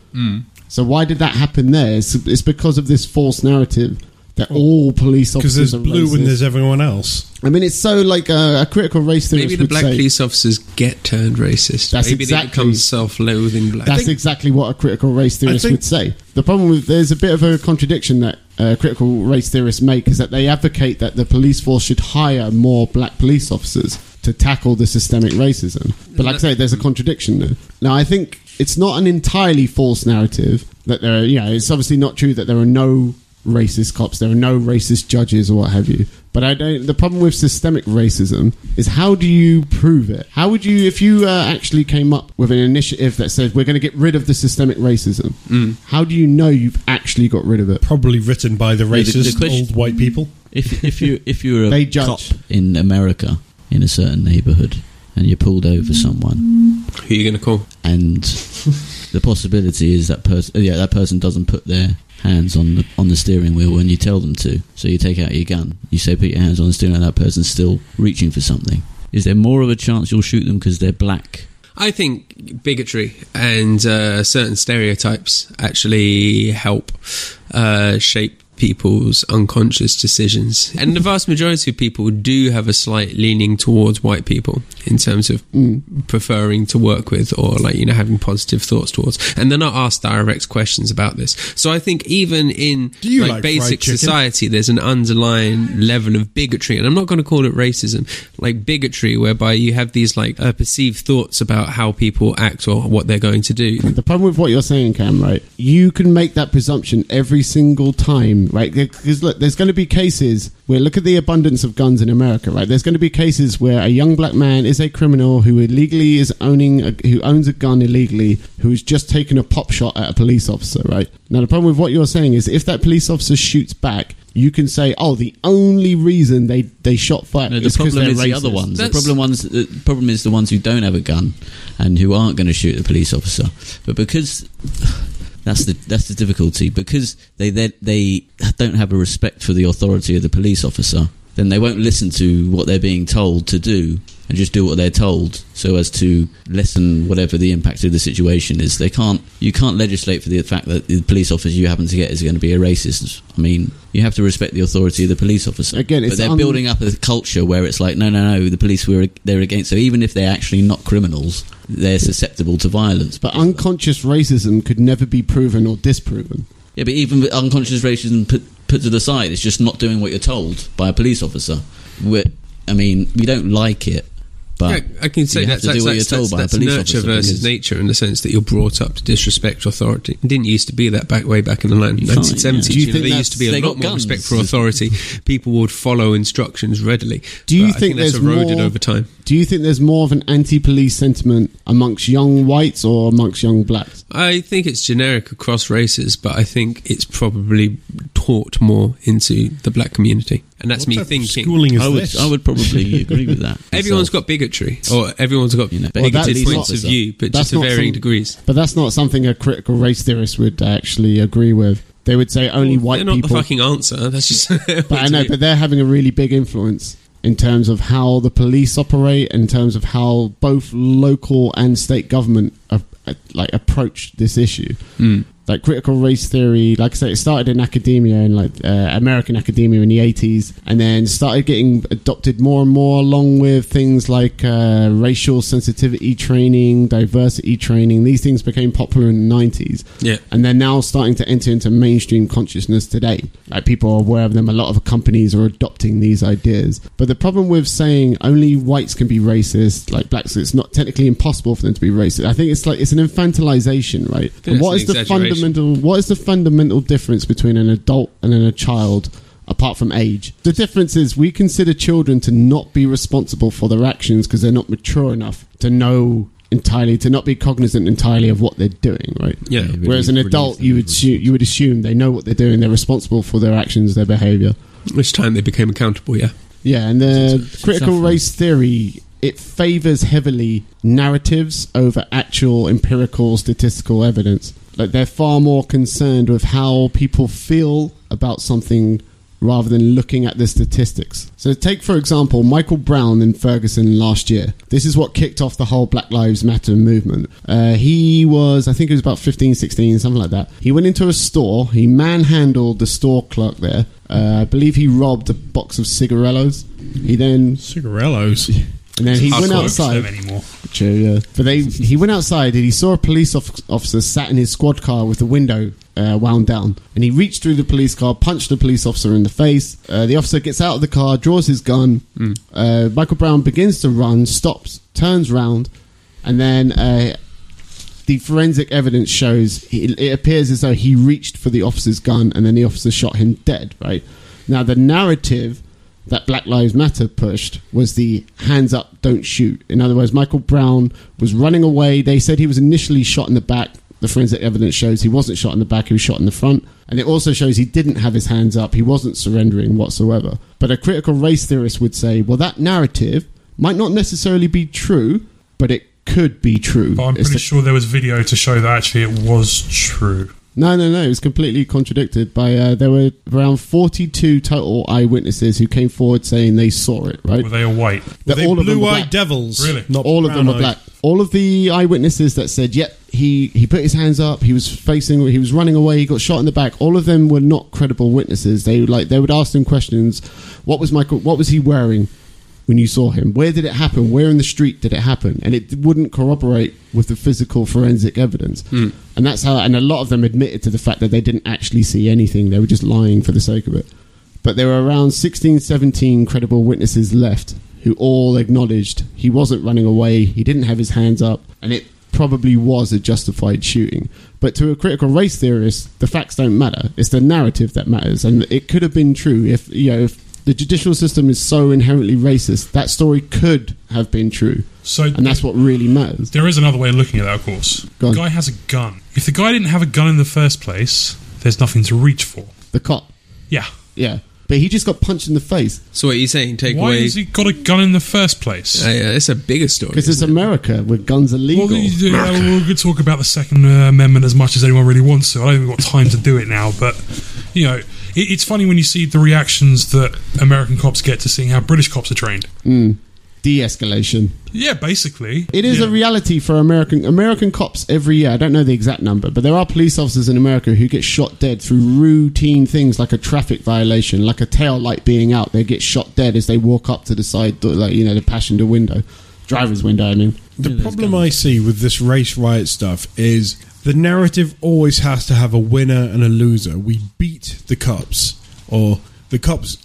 So why did that happen there? It's, it's because of this false narrative that all police officers. Because there's are blue racist. and there's everyone else. I mean, it's so like a, a critical race theory. Maybe the would black say. police officers get turned racist. That's Maybe exactly- they become self-loathing black. That's exactly what a critical race theorist think- would say. The problem with there's a bit of a contradiction that uh, critical race theorists make is that they advocate that the police force should hire more black police officers to tackle the systemic racism. But like I say, there's a contradiction there. Now, I think it's not an entirely false narrative that there. Are, yeah, it's obviously not true that there are no racist cops, there are no racist judges or what have you. But I don't. The problem with systemic racism is how do you prove it? How would you, if you uh, actually came up with an initiative that said we're going to get rid of the systemic racism? How do you know you've actually got rid of it? Probably written by the the- the question- old white people. If if you if you were (laughs) They a judge. cop in America in a certain neighborhood and you pulled over someone Who are you going to call? and (laughs) the possibility is that person yeah that person doesn't put their hands on the on the steering wheel when you tell them to. So you take out your gun you say put your hands on the steering wheel and that person's still reaching for something. Is there more of a chance you'll shoot them because they're black? I think bigotry and uh, certain stereotypes actually help uh, shape people's unconscious decisions. And the vast majority of people do have a slight leaning towards white people in terms of preferring to work with or like, you know, having positive thoughts towards. And they're not asked direct questions about this. So I think even in like, like basic society, there's an underlying level of bigotry. And I'm not going to call it racism, like bigotry, whereby you have these like uh, perceived thoughts about how people act or what they're going to do. The problem with what you're saying, Cam, right? You can make that presumption every single time, right? Because look, there's going to be cases where look at the abundance of guns in America, right? There's going to be cases where a young black man is a criminal who illegally is owning, a, who owns a gun illegally, who has just taken a pop shot at a police officer, right? Now the problem with what you're saying is if that police officer shoots back. You can say, "Oh, the only reason they, they shot fire no, the is because problem they're is the other ones the problem ones the problem is the ones who don't have a gun and who aren't going to shoot the police officer but because that's the that's the difficulty because they they, they don't have a respect for the authority of the police officer. Then they won't listen to what they're being told to do and just do what they're told so as to lessen whatever the impact of the situation is. They can't you can't legislate for the fact that the police officer you happen to get is going to be a racist. I mean you have to respect the authority of the police officer. Again, but they're un- building up a culture where it's like no no no the police were they're against so even if they're actually not criminals they're susceptible to violence. But unconscious racism could never be proven or disproven. yeah, but even with unconscious racism put, put to the side, it's just not doing what you're told by a police officer. We're, I mean, we don't like it, but Yeah, I can say that's, that's, what that's, you're told that's, by that's nurture versus nature in the sense that you're brought up to disrespect authority. It didn't used to be that back way back in the line- Fine, 1970s. yeah. Do you you know, think there used to be a lot more guns. respect for authority. People would follow instructions readily. Do you I think that's eroded more- over time? Do you think there's more of an anti-police sentiment amongst young whites or amongst young blacks? I think it's generic across races, but I think it's probably taught more into the black community, and that's What me type of thinking. schooling is I would this? I would probably (laughs) agree with that. everyone's got bigotry, or everyone's got You know, Well, bigoted that's points not- of view, but that's just to not varying some- degrees. But that's not something a critical race theorist would actually agree with. They would say only white They're not people. the fucking answer. That's just. (laughs) but I know, but they're having a really big influence in terms of how the police operate, in terms of how both local and state government uh, uh, like approach this issue. Hmm. Like critical race theory, like I said, it started in academia in like uh, American academia in the eighties, and then started getting adopted more and more, along with things like uh, racial sensitivity training, diversity training. These things became popular in the nineties yeah. and they're now starting to enter into mainstream consciousness today. Like people are aware of them. A lot of companies are adopting these ideas. But the problem with saying only whites can be racist, like blacks, it's not technically impossible for them to be racist. I think it's like it's an infantilization, right? And it's what an is the fundamental? What is the fundamental difference between an adult and then a child? Apart from age, the difference is we consider children to not be responsible for their actions because they're not mature enough to know entirely, to not be cognizant entirely of what they're doing, right? Yeah. Yeah, really- Whereas an adult, is you would assume, you would assume they know what they're doing. They're responsible for their actions, their behaviour. Which time they became accountable, yeah. Yeah, and the critical race theory it favors heavily narratives over actual empirical statistical evidence. Like they're far more concerned with how people feel about something rather than looking at the statistics. So, take for example Michael Brown in Ferguson last year. This is what kicked off the whole Black Lives Matter movement. Uh, he was, I think it was about 15, 16, something like that. He went into a store, he manhandled the store clerk there. Uh, I believe he robbed a box of cigarillos. He then, Cigarellos. And then he went outside. anymore. True, yeah. But they, he went outside and he saw a police officer sat in his squad car with the window uh, wound down. And he reached through the police car, punched the police officer in the face. Uh, the officer gets out of the car, draws his gun. Uh, Michael Brown begins to run, stops, turns round, and then uh, the forensic evidence shows he, it appears as though he reached for the officer's gun and then the officer shot him dead, right? Now, the narrative that Black Lives Matter pushed was the hands up, don't shoot. In other words, Michael Brown was running away. They said he was initially shot in the back. The forensic evidence shows he wasn't shot in the back, he was shot in the front. And it also shows he didn't have his hands up, he wasn't surrendering whatsoever. But a critical race theorist would say, well, that narrative might not necessarily be true, but it could be true. But I'm It's pretty the- sure there was video to show that actually it was true. No, no, no. It was completely contradicted by. Uh, there were around forty-two total eyewitnesses who came forward saying they saw it. Right, Were they all white? That They all of them were blue-eyed black. devils. Really? Not all of them were brown-eyed. black. All of the eyewitnesses that said, "Yep, he he put his hands up. He was facing. He was running away. He got shot in the back." All of them were not credible witnesses. They like they would ask them questions. What was Michael? What was he wearing? When you saw him, where did it happen? Where in the street did it happen? And it wouldn't corroborate with the physical forensic evidence. Hmm. And that's how. And a lot of them admitted to the fact that they didn't actually see anything. They were just lying for the sake of it. But there were around 16, 17 credible witnesses left who all acknowledged he wasn't running away, he didn't have his hands up, and it probably was a justified shooting. But to a critical race theorist, the facts don't matter. It's the narrative that matters. And it could have been true if, you know, if the judicial system is so inherently racist, that story could have been true. So And that's what really matters. There is another way of looking at that, of course. Go. The guy has a gun. If the guy didn't have a gun in the first place, there's nothing to reach for. The cop, Yeah. yeah. But he just got punched in the face. So what are you saying? Take Why away. has he got a gun in the first place? Uh, yeah, it's a bigger story. Because it's it? America where guns are legal. Well, you- yeah, we'll we could talk about the Second uh, Amendment as much as anyone really wants to. I don't think we've got time to do it now, but you know, it, it's funny when you see the reactions that American cops get to seeing how British cops are trained. Mm. De escalation. Yeah, basically, It is Yeah. a reality for American American cops every year. I don't know the exact number, but there are police officers in America who get shot dead through routine things like a traffic violation, like a tail light being out. They get shot dead as they walk up to the side, door, like you know, the passenger window, driver's window. I mean, The problem I see with this race riot stuff is the narrative always has to have a winner and a loser. We beat the cops, or the cops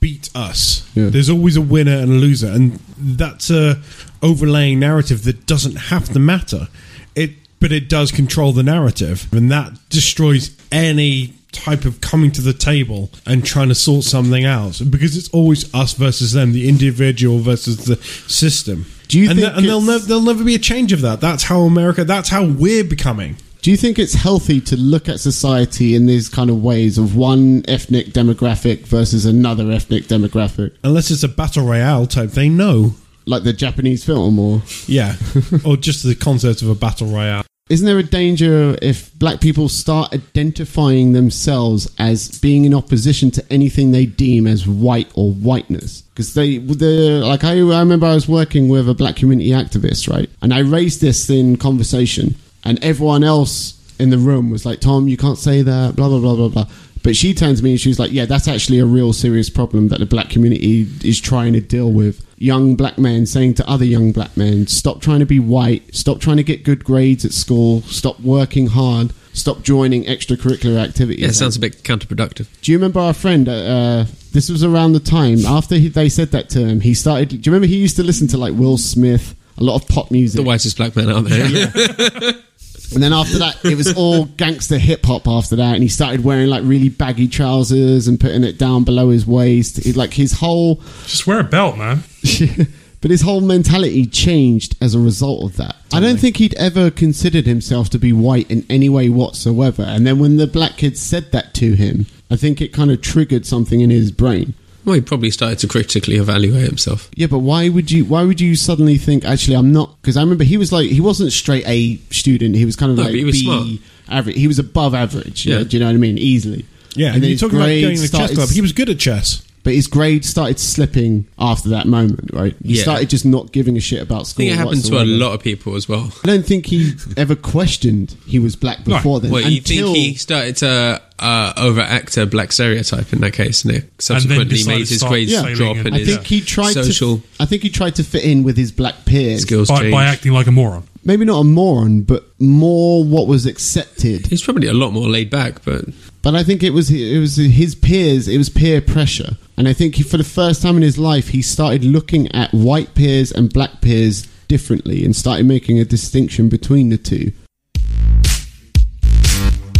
beat us. Yeah. There's always a winner and a loser, and that's a overlaying narrative that doesn't have to matter. It, but it does control the narrative, and that destroys any type of coming to the table and trying to sort something out because it's always us versus them, the individual versus the system. Do you and, think th- and there'll, there'll never be a change of that. That's how America. That's how we're becoming. do you think it's healthy to look at society in these kind of ways of one ethnic demographic versus another ethnic demographic, Unless it's a battle royale type thing, no. like the Japanese film, or Yeah, or just the concept of a battle royale. Isn't there a danger if black people start identifying themselves as being in opposition to anything they deem as white or whiteness? Because they, the like I, I remember I was working with a black community activist, right? And I raised this in conversation, and everyone else in the room was like, "Tom, you can't say that," blah blah blah blah blah. But she turns to me and she was like, "Yeah, that's actually a real serious problem that the black community is trying to deal with." Young black men saying to other young black men, "Stop trying to be white. Stop trying to get good grades at school. Stop working hard. Stop joining extracurricular activities." Yeah, it sounds a bit counterproductive. Do you remember our friend? Uh, uh, this was around the time after he, they said that to him. He started. Do you remember he used to listen to like Will Smith, a lot of pop music, The whitest black man out there. (laughs) and then after that, it was all (laughs) gangster hip hop. After that, and he started wearing like really baggy trousers and putting it down below his waist. It, like his whole, just wear a belt, man. (laughs) but his whole mentality changed as a result of that. I don't think he'd ever considered himself to be white in any way whatsoever. And then when the black kid said that to him, I think it kind of triggered something in his brain. Well, he probably started to critically evaluate himself. Yeah, but why would you? Why would you suddenly think? Actually, I'm not. Because I remember he was like he wasn't straight A student. He was kind of No, like he was B smart. average. He was above average. Yeah. Yeah. do you know what I mean? Easily. Yeah, And and then you're his talking about going to the chess club. He was good at chess. But his grade started slipping after that moment, right? He Yeah. started just not giving a shit about school. I school. think it happened to a lot of people as well. I don't think he (laughs) ever questioned he was black before then. Well, you think he started to uh, overact a black stereotype in that case, and it subsequently decided made his grades sailing drop and- and I his think he tried social to. I think he tried to fit in with his black peers. by, by acting like a moron. Maybe not a moron, but more what was accepted. He's probably a lot more laid back, but But I think it was it was his peers. It was peer pressure, and I think he, for the first time in his life, he started looking at white peers and black peers differently, and started making a distinction between the two.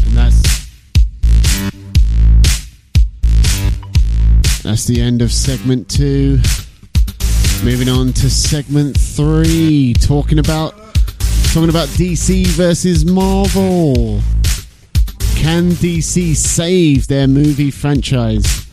And that's that's the end of segment two. Moving on to segment three, talking about talking about DC versus Marvel. Can DC save their movie franchise?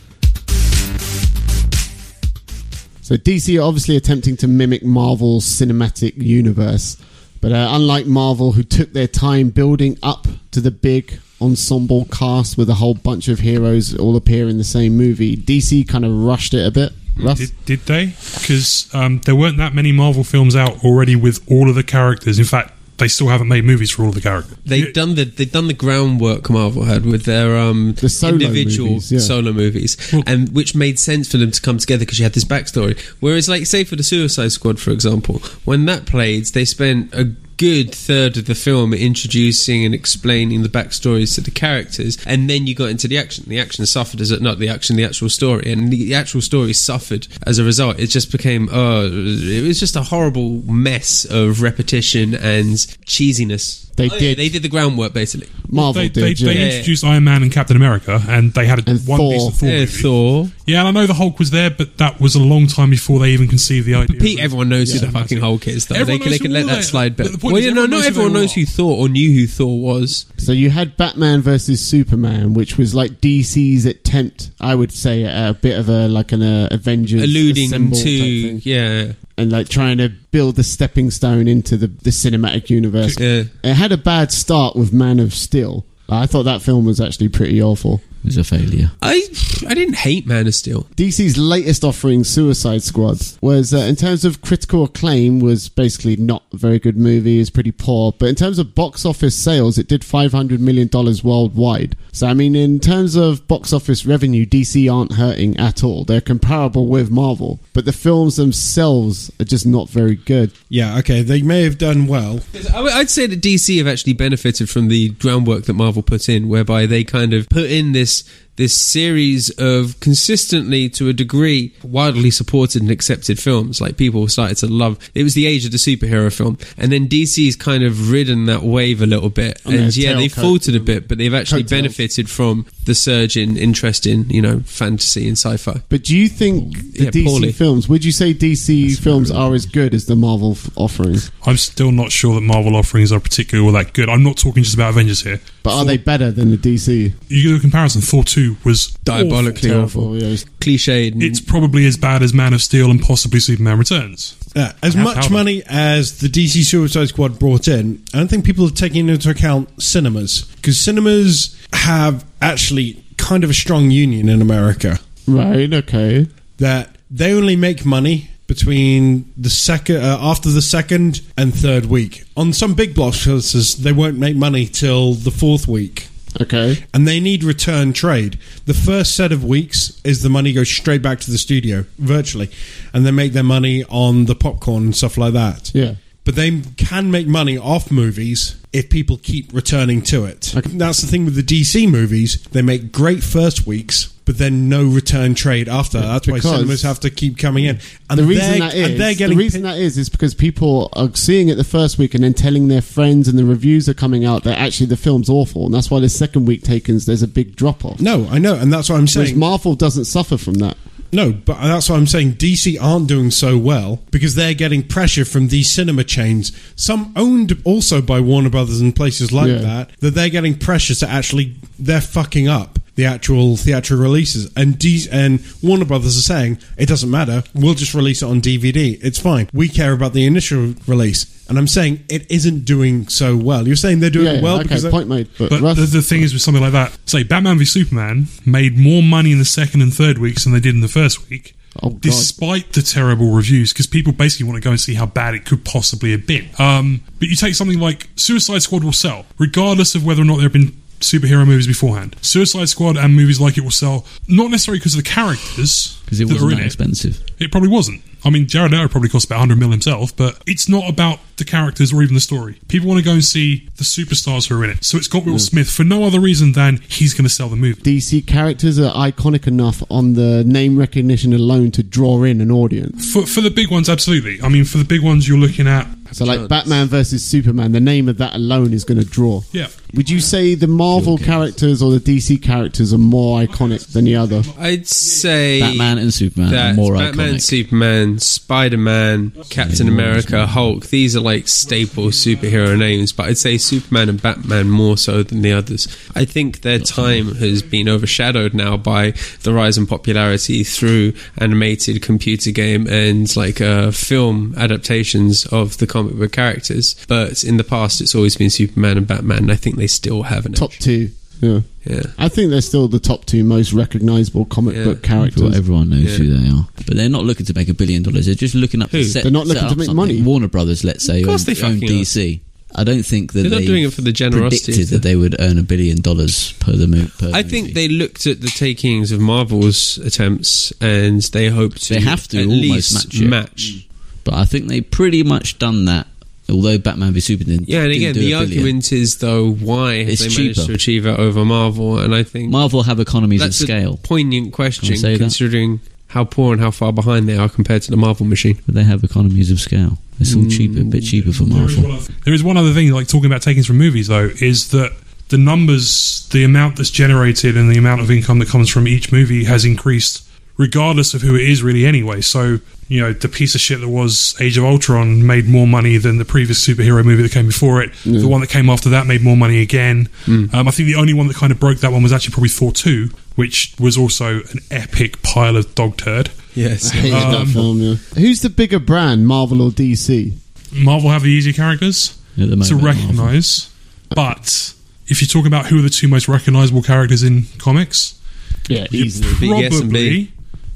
So DC are obviously attempting to mimic Marvel's cinematic universe, but uh, unlike Marvel, who took their time building up to the big ensemble cast with a whole bunch of heroes all appear in the same movie, DC kind of rushed it a bit. Russ? Did, did they? Because um, there weren't that many Marvel films out already with all of the characters. In fact, they still haven't made movies for all of the characters. they've done the they've done the groundwork Marvel had with their um The solo individual movies, yeah. solo movies, Well- and which made sense for them to come together because you had this backstory. Whereas, like, say for the Suicide Squad, for example, when that played, they spent a good third of the film introducing and explaining the backstories to the characters, and then you got into the action. The action suffered as it not the action, the actual story, and the, actual story suffered as a result. It just became oh, it was just a horrible mess of repetition and cheesiness. They Oh, yeah, did. they did the groundwork basically. Marvel they, did. they, yeah. they introduced Iron Man and Captain America, and they had a, And one Thor. piece of Thor. Yeah, movie. Thor. Yeah, and I know the Hulk was there, but that was a long time before they even conceived the idea. But Pete, everyone knows who Yeah. the fucking Hulk is. Though. They Everyone can, they can let that they- slide. but But the point well, is yeah, no, everyone not knows who everyone they knows who Thor or knew who Thor was. So you had Batman versus Superman, which was like DC's attempt, I would say, at a bit of a like an uh, Avengers alluding assemble type to thing. yeah, and like trying to build the stepping stone into the, the cinematic universe. yeah. It had a bad start with Man of Steel. I thought that film was actually pretty awful. It was a failure. I I didn't hate Man of Steel. DC's latest offering, Suicide Squad, was uh, in terms of critical acclaim, was basically not a very good movie. It's pretty poor, but in terms of box office sales, it did five hundred million dollars worldwide. So I mean, in terms of box office revenue, DC aren't hurting at all. They're comparable with Marvel, but the films themselves are just not very good. Yeah, okay, they may have done well. I'd say that DC have actually benefited from the groundwork that Marvel put in, whereby they kind of put in this this series of consistently, to a degree, widely supported and accepted films. Like people started to love. It was the age of the superhero film, and then DC's kind of ridden that wave a little bit. On their and yeah, they faltered a bit, but they've actually coattails. benefited from the surge in interest in you know fantasy and sci-fi. But do you think the Yeah, DC poorly. films? Would you say DC films are as good as the Marvel f- offerings? I'm still not sure that Marvel offerings are particularly all that good. I'm not talking just about Avengers here. But are they better than the DC? You do a comparison. Thor 2 was Diabolically Terrible. awful, Yeah, it's- cliched. It's probably as bad as Man of Steel and possibly Superman Returns. Yeah, as How- much how- money as the DC Suicide Squad brought in, I don't think people are taking into account cinemas because cinemas have actually kind of a strong union in America Right. Okay. that they only make money between the second uh, after the second and third week. On some big blockbusters, they won't make money till the fourth week. Okay. and they need return trade. The first set of weeks is the money goes straight back to the studio virtually, and they make their money on the popcorn and stuff like that. Yeah. But they can make money off movies if people keep returning to it. Okay. That's the thing with the DC movies. They make great first weeks, but then no return trade after. That's why because- cinemas have to keep coming in. And the reason that is the reason that is is because people are seeing it the first week and then telling their friends and the reviews are coming out that actually the film's awful and that's why the second week takens there's a big drop off. no, I know, and that's what I'm Whereas saying. Marvel doesn't suffer from that. No, but that's why I'm saying. DC aren't doing so well because they're getting pressure from these cinema chains, some owned also by Warner Brothers and places like Yeah. that, that they're getting pressure to actually they're fucking up the actual theatrical releases. And D- and Warner Brothers are saying it doesn't matter. We'll just release it on DVD. It's fine. We care about the initial release. And I'm saying it isn't doing so well. You're saying they're doing Yeah, well okay, because they're- point made. But, But Russ, the, the thing is with something like that, say Batman v Superman made more money in the second and third weeks than they did in the first week. Oh, despite the terrible reviews, because people basically want to go and see how bad it could possibly have been. Um, but you take something like Suicide Squad will sell, regardless of whether or not there have been superhero movies beforehand. Suicide Squad and movies like it will sell, not necessarily because of the characters because it that are wasn't in that it. expensive. It probably wasn't. I mean, Jared Leto probably cost about 100 mil himself, but it's not about the characters or even the story. People want to go and see the superstars who are in it. So it's got Will mm. Smith for no other reason than he's going to sell the movie. DC characters are iconic enough on the name recognition alone to draw in an audience. For, for the big ones, absolutely. I mean, for the big ones, you're looking at. So, like Batman versus Superman, the name of that alone is going to draw. Yeah. Would you say the Marvel characters or the DC characters are more iconic than the other? I'd say Batman and Superman are that more Batman, iconic. Superman, Spider Man, Captain America, Hulk. These are like staple superhero names, but I'd say Superman and Batman more so than the others. I think their time has been overshadowed now by the rise in popularity through animated computer game and like uh, film adaptations of the comic book characters. But in the past, it's always been Superman and Batman. And I think they still have an Top edge. two. Yeah. Yeah. I think they're still the top two most recognizable comic Yeah. book characters. everyone knows Yeah. who they are, but they're not looking to make a billion dollars. They're just looking up. Who? To set, They're not looking set to make something. money. Warner Brothers, let's say, Of course own, they own fucking are. DC. I don't think that They're not doing it for the generosity, predicted that they? they would earn a billion dollars per the movie. Per I movie. think they looked at the takings of Marvel's attempts and they hope to They have to at least match it. match. Mm. But I think they pretty much done that. Although Batman v Superman didn't, Yeah, and didn't again, do the a billion. argument is though why have It's they managed cheaper. to achieve it over Marvel? And I think Marvel have economies that's of scale, a poignant question Can I say that? considering how poor and how far behind they are compared to the Marvel machine. but they have economies of scale. It's all cheaper, a bit cheaper for Marvel. one other, there is one other thing, like talking about takings from movies, though, is that the numbers, the amount that's generated, and the amount of income that comes from each movie has increased, regardless of who it is, really. Anyway, so you know, the piece of shit that was Age of Ultron made more money than the previous superhero movie that came before it. The one that came after that made more money again. Um, I think the only one that kind of broke that one was actually probably Thor two, which was also an epic pile of dog turd. Yes. I hated that Um, film, yeah. Who's the bigger brand, Marvel or DC? Marvel have the easier characters. At the to moment, Marvel. recognise. But if you talk about who are the two most recognisable characters in comics, Yeah, you're easily. Big S and probably B.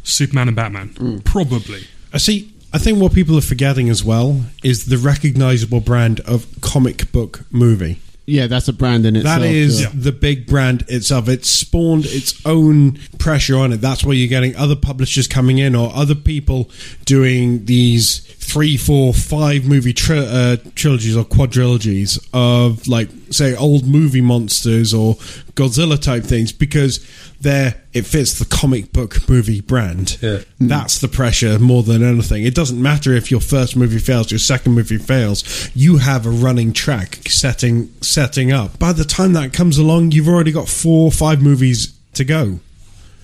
Superman and Batman. Mm. Probably. I see. I think what people are forgetting as well is the recognizable brand of comic book movie. Yeah, that's a brand in itself. That is yeah. the big brand itself. It's spawned its own pressure on it. That's why you're getting other publishers coming in or other people doing these three, four, five movie tri- uh, trilogies or quadrilogies of, like, say, old movie monsters or Godzilla type things because they're it fits the comic book movie brand. Yeah. Mm. That's the pressure more than anything. It doesn't matter if your first movie fails, your second movie fails. You have a running track setting setting up. By the time that comes along, you've already got four or five movies to go.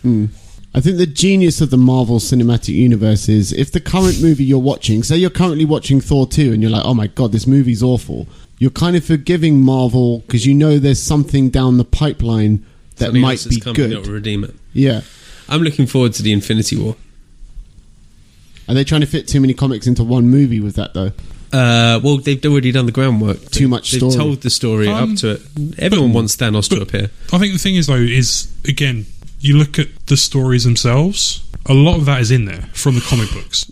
Hmm. I think the genius of the Marvel Cinematic Universe is if the current movie you're watching, say you're currently watching Thor 2 and you're like, oh my god, this movie's awful, you're kind of forgiving Marvel because you know there's something down the pipeline that Something might else that's be coming that will good. redeem it. Yeah. I'm looking forward to the Infinity War. Are they trying to fit too many comics into one movie with that though? Uh, well, they've already done the groundwork. Too much They've story. told the story Um, up to it. Everyone wants Thanos to appear. I think the thing is, though, is again, you look at the stories themselves, a lot of that is in there from the comic books.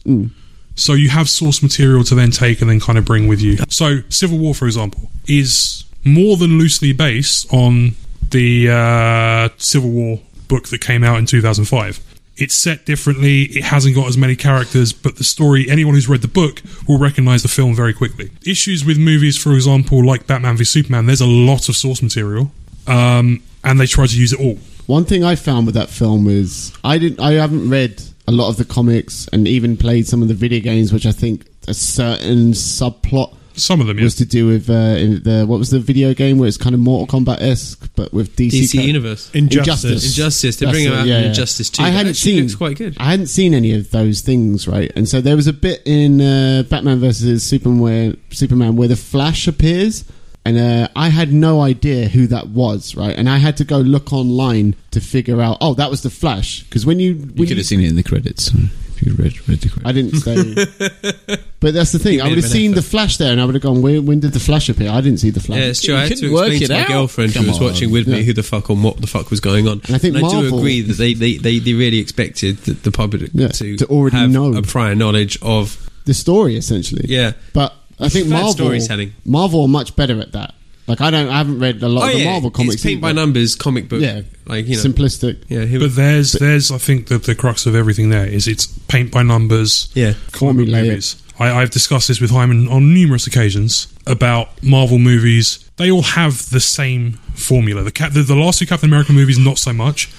So you have source material to then take and then kind of bring with you. So Civil War, for example, is more than loosely based on the uh, Civil War book that came out in 2005. It's set differently. It hasn't got as many characters, but the story, anyone who's read the book will recognize the film very quickly. Issues with movies, for example, like Batman v Superman, there's a lot of source material, um, and they try to use it all. One thing I found with that film is I didn't I haven't read a lot of the comics and even played some of the video games which I think a certain subplot Some of them, yeah. was to do with uh, the what was the video game where it's kind of Mortal Kombat esque but with DC, DC char- Universe. Injustice. Injustice. They That's bring it, out yeah, in yeah. Injustice 2. I hadn't seen looks quite good. I hadn't seen any of those things, right? And so there was a bit in uh, Batman versus Superman where Superman where the Flash appears, and uh, I had no idea who that was, right? And I had to go look online to figure out. Oh, that was the Flash. Because when you, You when could have seen it in the credits if you read, read the credits. I didn't stay. (laughs) but that's the thing. I would have seen effort. the Flash there, and I would have gone. When, when did the Flash appear? I didn't see the Flash. Yeah, it's true. You I had to couldn't work explain it to my out. girlfriend Come who was on. watching with Yeah. me who the fuck on what the fuck was going on. And I think do Marvel- agree that they, they, they, they really expected the, the public Yeah, to, to already have know. a prior knowledge of. the story essentially. Yeah. But I think Bad Marvel storytelling. Marvel are much better at that. Like I don't, I haven't read a lot Oh of the yeah, Marvel comics. it's paint by numbers comic book. Yeah, like you know, simplistic. yeah, who, But there's there's I think the the crux of everything there is it's paint by numbers. yeah. comic book Formulaic. movies. I, I've discussed this with Hyman on numerous occasions about Marvel movies. They all have the same formula. The, Cap- the, the last two Captain America movies, not so much.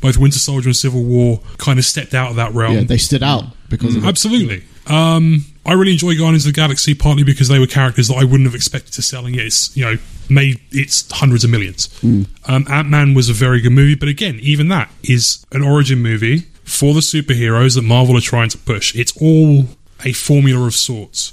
Both Winter Soldier and Civil War kind of stepped out of that realm. Yeah, they stood out because of it. Absolutely. Um, I really enjoy Guardians of the Galaxy partly because they were characters that I wouldn't have expected to sell, and yet it's you know made it's hundreds of millions. Um, Ant Man was a very good movie, but again, even that is an origin movie for the superheroes that Marvel are trying to push. It's all a formula of sorts.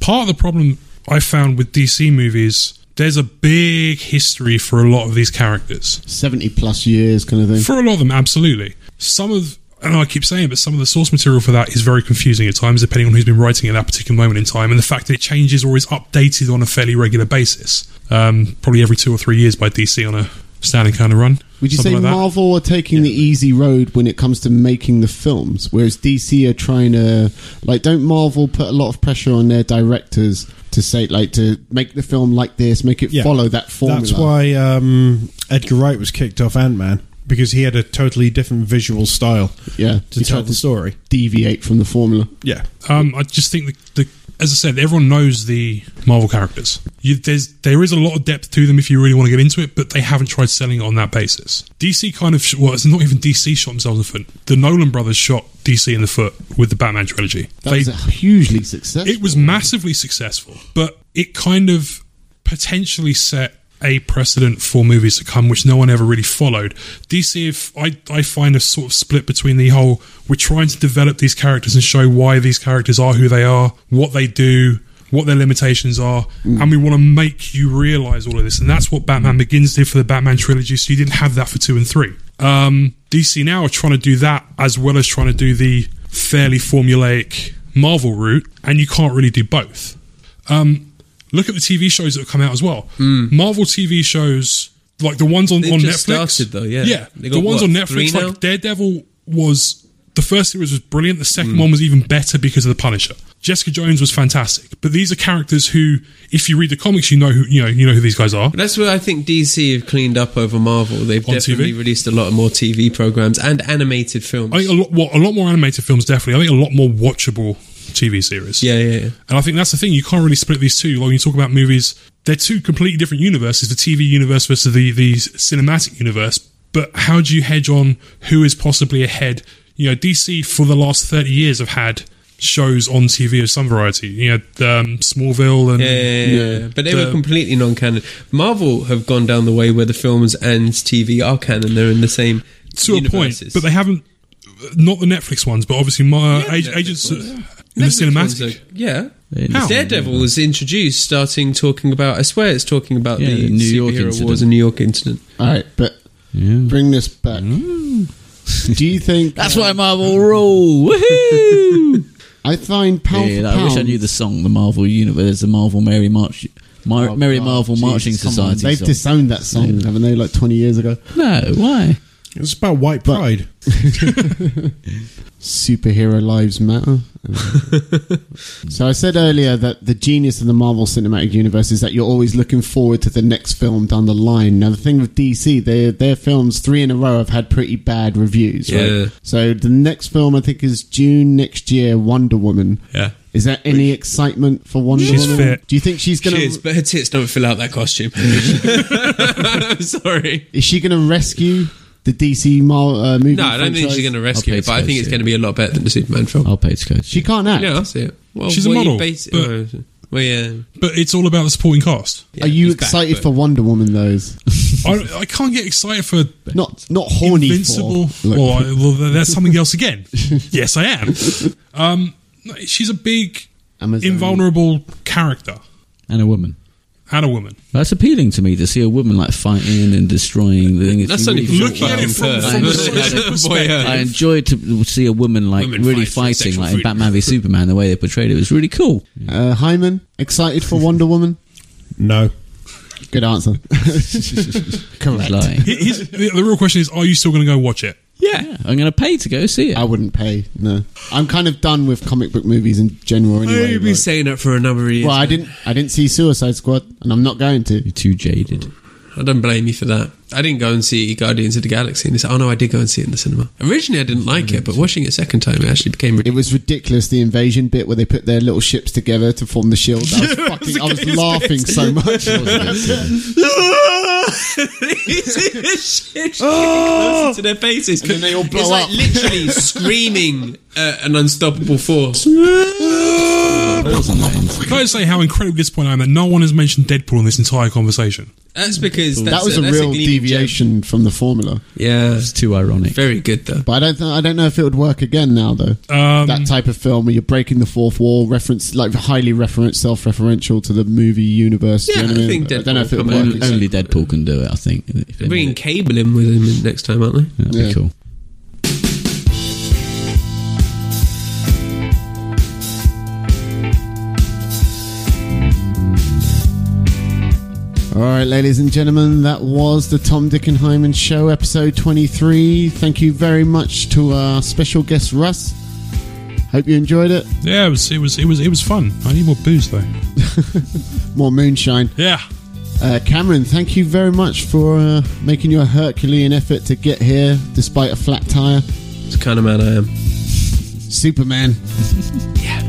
Part of the problem I found with DC movies. There's a big history for a lot of these characters. seventy plus years kind of thing. For a lot of them, absolutely. Some of, and I keep saying, but some of the source material for that is very confusing at times, depending on who's been writing at that particular moment in time, and the fact that it changes or is updated on a fairly regular basis, um, probably every two or three years by DC on a standing kind of run. Would you say like. Marvel are taking the easy road when it comes to making the films, whereas DC are trying to like? Don't Marvel put a lot of pressure on their directors to say like to make the film like this, make it Yeah. follow that formula? That's why um, Edgar Wright was kicked off Ant Man because he had a totally different visual style yeah, to he tell the story. deviate from the formula. Yeah, Um, I just think the, the, as I said, everyone knows the Marvel characters. You, there's there is a lot of depth to them if you really want to get into it, but they haven't tried selling it on that basis. DC kind of sh- well, it's not even DC shot themselves in the foot. The Nolan brothers shot DC in the foot with the Batman trilogy. That They- was a hugely successful. it was massively successful, but it kind of potentially set a precedent for movies to come, which no one ever really followed. DC, if I, I find a sort of split between the whole we're trying to develop these characters and show why these characters are who they are, what they do, what their limitations are, and we want to make you realize all of this. And that's what Batman Begins did for the Batman trilogy. So you didn't have that for two and three. Um, DC now are trying to do that as well as trying to do the fairly formulaic Marvel route, and you can't really do both. Um, look at the TV shows that have come out as well. Hmm. Marvel TV shows, like the ones on, They've on just Netflix. started, though, yeah. Yeah, They the ones what, on Netflix, like Daredevil was. The first series was brilliant. The second hmm. one was even better because of the Punisher. Jessica Jones was fantastic. But these are characters who, if you read the comics, you know who you know you know who these guys are. That's where I think DC have cleaned up over Marvel. They've On definitely TV? released a lot more TV programs and animated films. I think a lot, well, a lot more animated films, definitely. I think a lot more watchable TV series. yeah, yeah, yeah. And I think that's the thing. You can't really split these two. Like when you talk about movies, they're two completely different universes the TV universe versus the, the cinematic universe. But how do you hedge on who is possibly ahead? You know, DC for the last 30 years have had shows on TV of some variety. You know, um, Smallville and. Yeah, yeah, yeah. But they The- were completely non-canon. Marvel have gone down the way where the films and TV are canon. They're in the same To a point, but they haven't. Not the Netflix ones, but obviously my Yeah, Agents ones. In the cinematic. are- yeah. How? Daredevil was introduced, starting talking about. I swear, it's talking about Yeah, the the New York superhero incident. wars and New York incident. All right, but Yeah. bring this back. (laughs) Do you think (laughs) That's why Marvel (laughs) rule. Woohoo! I find pound Yeah, for I wish I knew the song, the Marvel Universe. There's a Marvel Mary March, Mar- Oh, Merry God, Marvel Jesus, Marching come on. Society. They've song. disowned that song, haven't they? Like twenty years ago. no, why? it's about white But- pride. Superhero lives matter. (laughs) so I said earlier that the genius of the Marvel Cinematic Universe is that you're always looking forward to the next film down the line. Now the thing with DC, their their films three in a row have had pretty bad reviews. Yeah. Right? So the next film I think is June next year, Wonder Woman. Yeah. Is there any excitement for Wonder She's Woman? fit. Do you think she's gonna? She is, but her tits don't fill out that costume. (laughs) (laughs) I'm sorry. Is she gonna rescue the DC Mar- uh, movie? No, I don't think franchise? she's going to rescue I'll it, pay but I to think it's see going to be a lot better than the Superman film. I'll pay to go. She can't act. Yeah, I'll see it. Well, She's a what you model, base- but- oh, well, yeah. But it's all about the supporting cast. yeah, Are you he's back, excited but- for Wonder Woman? Those (laughs) I, I can't get excited for not not horny Invincible. for. Look. Well, I, well, that's something else again. (laughs) yes, I am. Um, she's a big, Amazon. invulnerable character. And a woman. And a woman. That's appealing to me to see a woman like fighting and destroying the thing. It's That's only really Looking at it from, Well, from the perspective. I enjoyed to see a woman like Women really fight fighting, sexual like in. Batman v Superman. The way they portrayed it was really cool. Uh, Hyman, excited for Wonder Woman? No. Good answer. (laughs) Correct. Like, Here's- the, the real question is: Are you still going to go watch it? Yeah, I'm going to pay to go see it. I wouldn't pay. No, I'm kind of done with comic book movies in general. Anyway, You've been like- saying that for a number of years. well, I didn't. I didn't see Suicide Squad, and I'm not going to. You're too jaded. I don't blame you for that. I didn't go and see Guardians of the Galaxy in this. Oh no, I did go and see it in the cinema. Originally, I didn't like it, but watching it a second time, it actually became. It was ridiculous the invasion bit where they put their little ships together to form the shield. I was (laughs) fucking. I was laughing so much. shit (laughs) closer to their faces. And then they all blow it's like up. literally (laughs) screaming uh, an unstoppable force. Wasn't Can I just say how incredibly disappointed I am that no one has mentioned Deadpool in this entire conversation? That's because that's that was a, that's real gleaming deviation from the formula. Yeah, It's too ironic. very good though. But I don't. Th- I don't know if it would work again now, though. Um, that type of film where you're breaking the fourth wall, reference like highly reference, self-referential to the movie universe. Do you Yeah, know I I, mean? think I don't know if it Deadpool would work. Only, only Deadpool can do it, I think. If They're they bringing. Cable in with him next time, aren't they? That'd Yeah. be cool. All right, ladies and gentlemen, that was the Tom Dick and Hyman Show, episode 23. Thank you very much to our special guest Russ. Hope you enjoyed it. yeah, it was, it was, it was, it was fun. I need more booze though. (laughs) More moonshine. Yeah, Uh, Cameron, thank you very much for uh, making your Herculean effort to get here despite a flat tire. It's the kind of man I am. Superman. (laughs) yeah.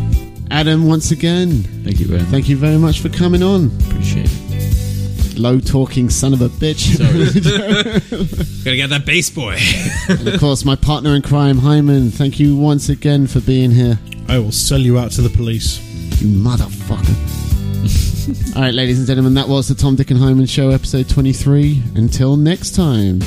Adam, once again, Thank you very much. thank you very much for coming on. Appreciate it. Low talking son of a bitch. (laughs) Gotta get that bass boy. and of course, my partner in crime, Hyman, thank you once again for being here. I will sell you out to the police. You motherfucker. All right, ladies and gentlemen, that was the Tom Dick and Hyman Show, episode 23. Until next time.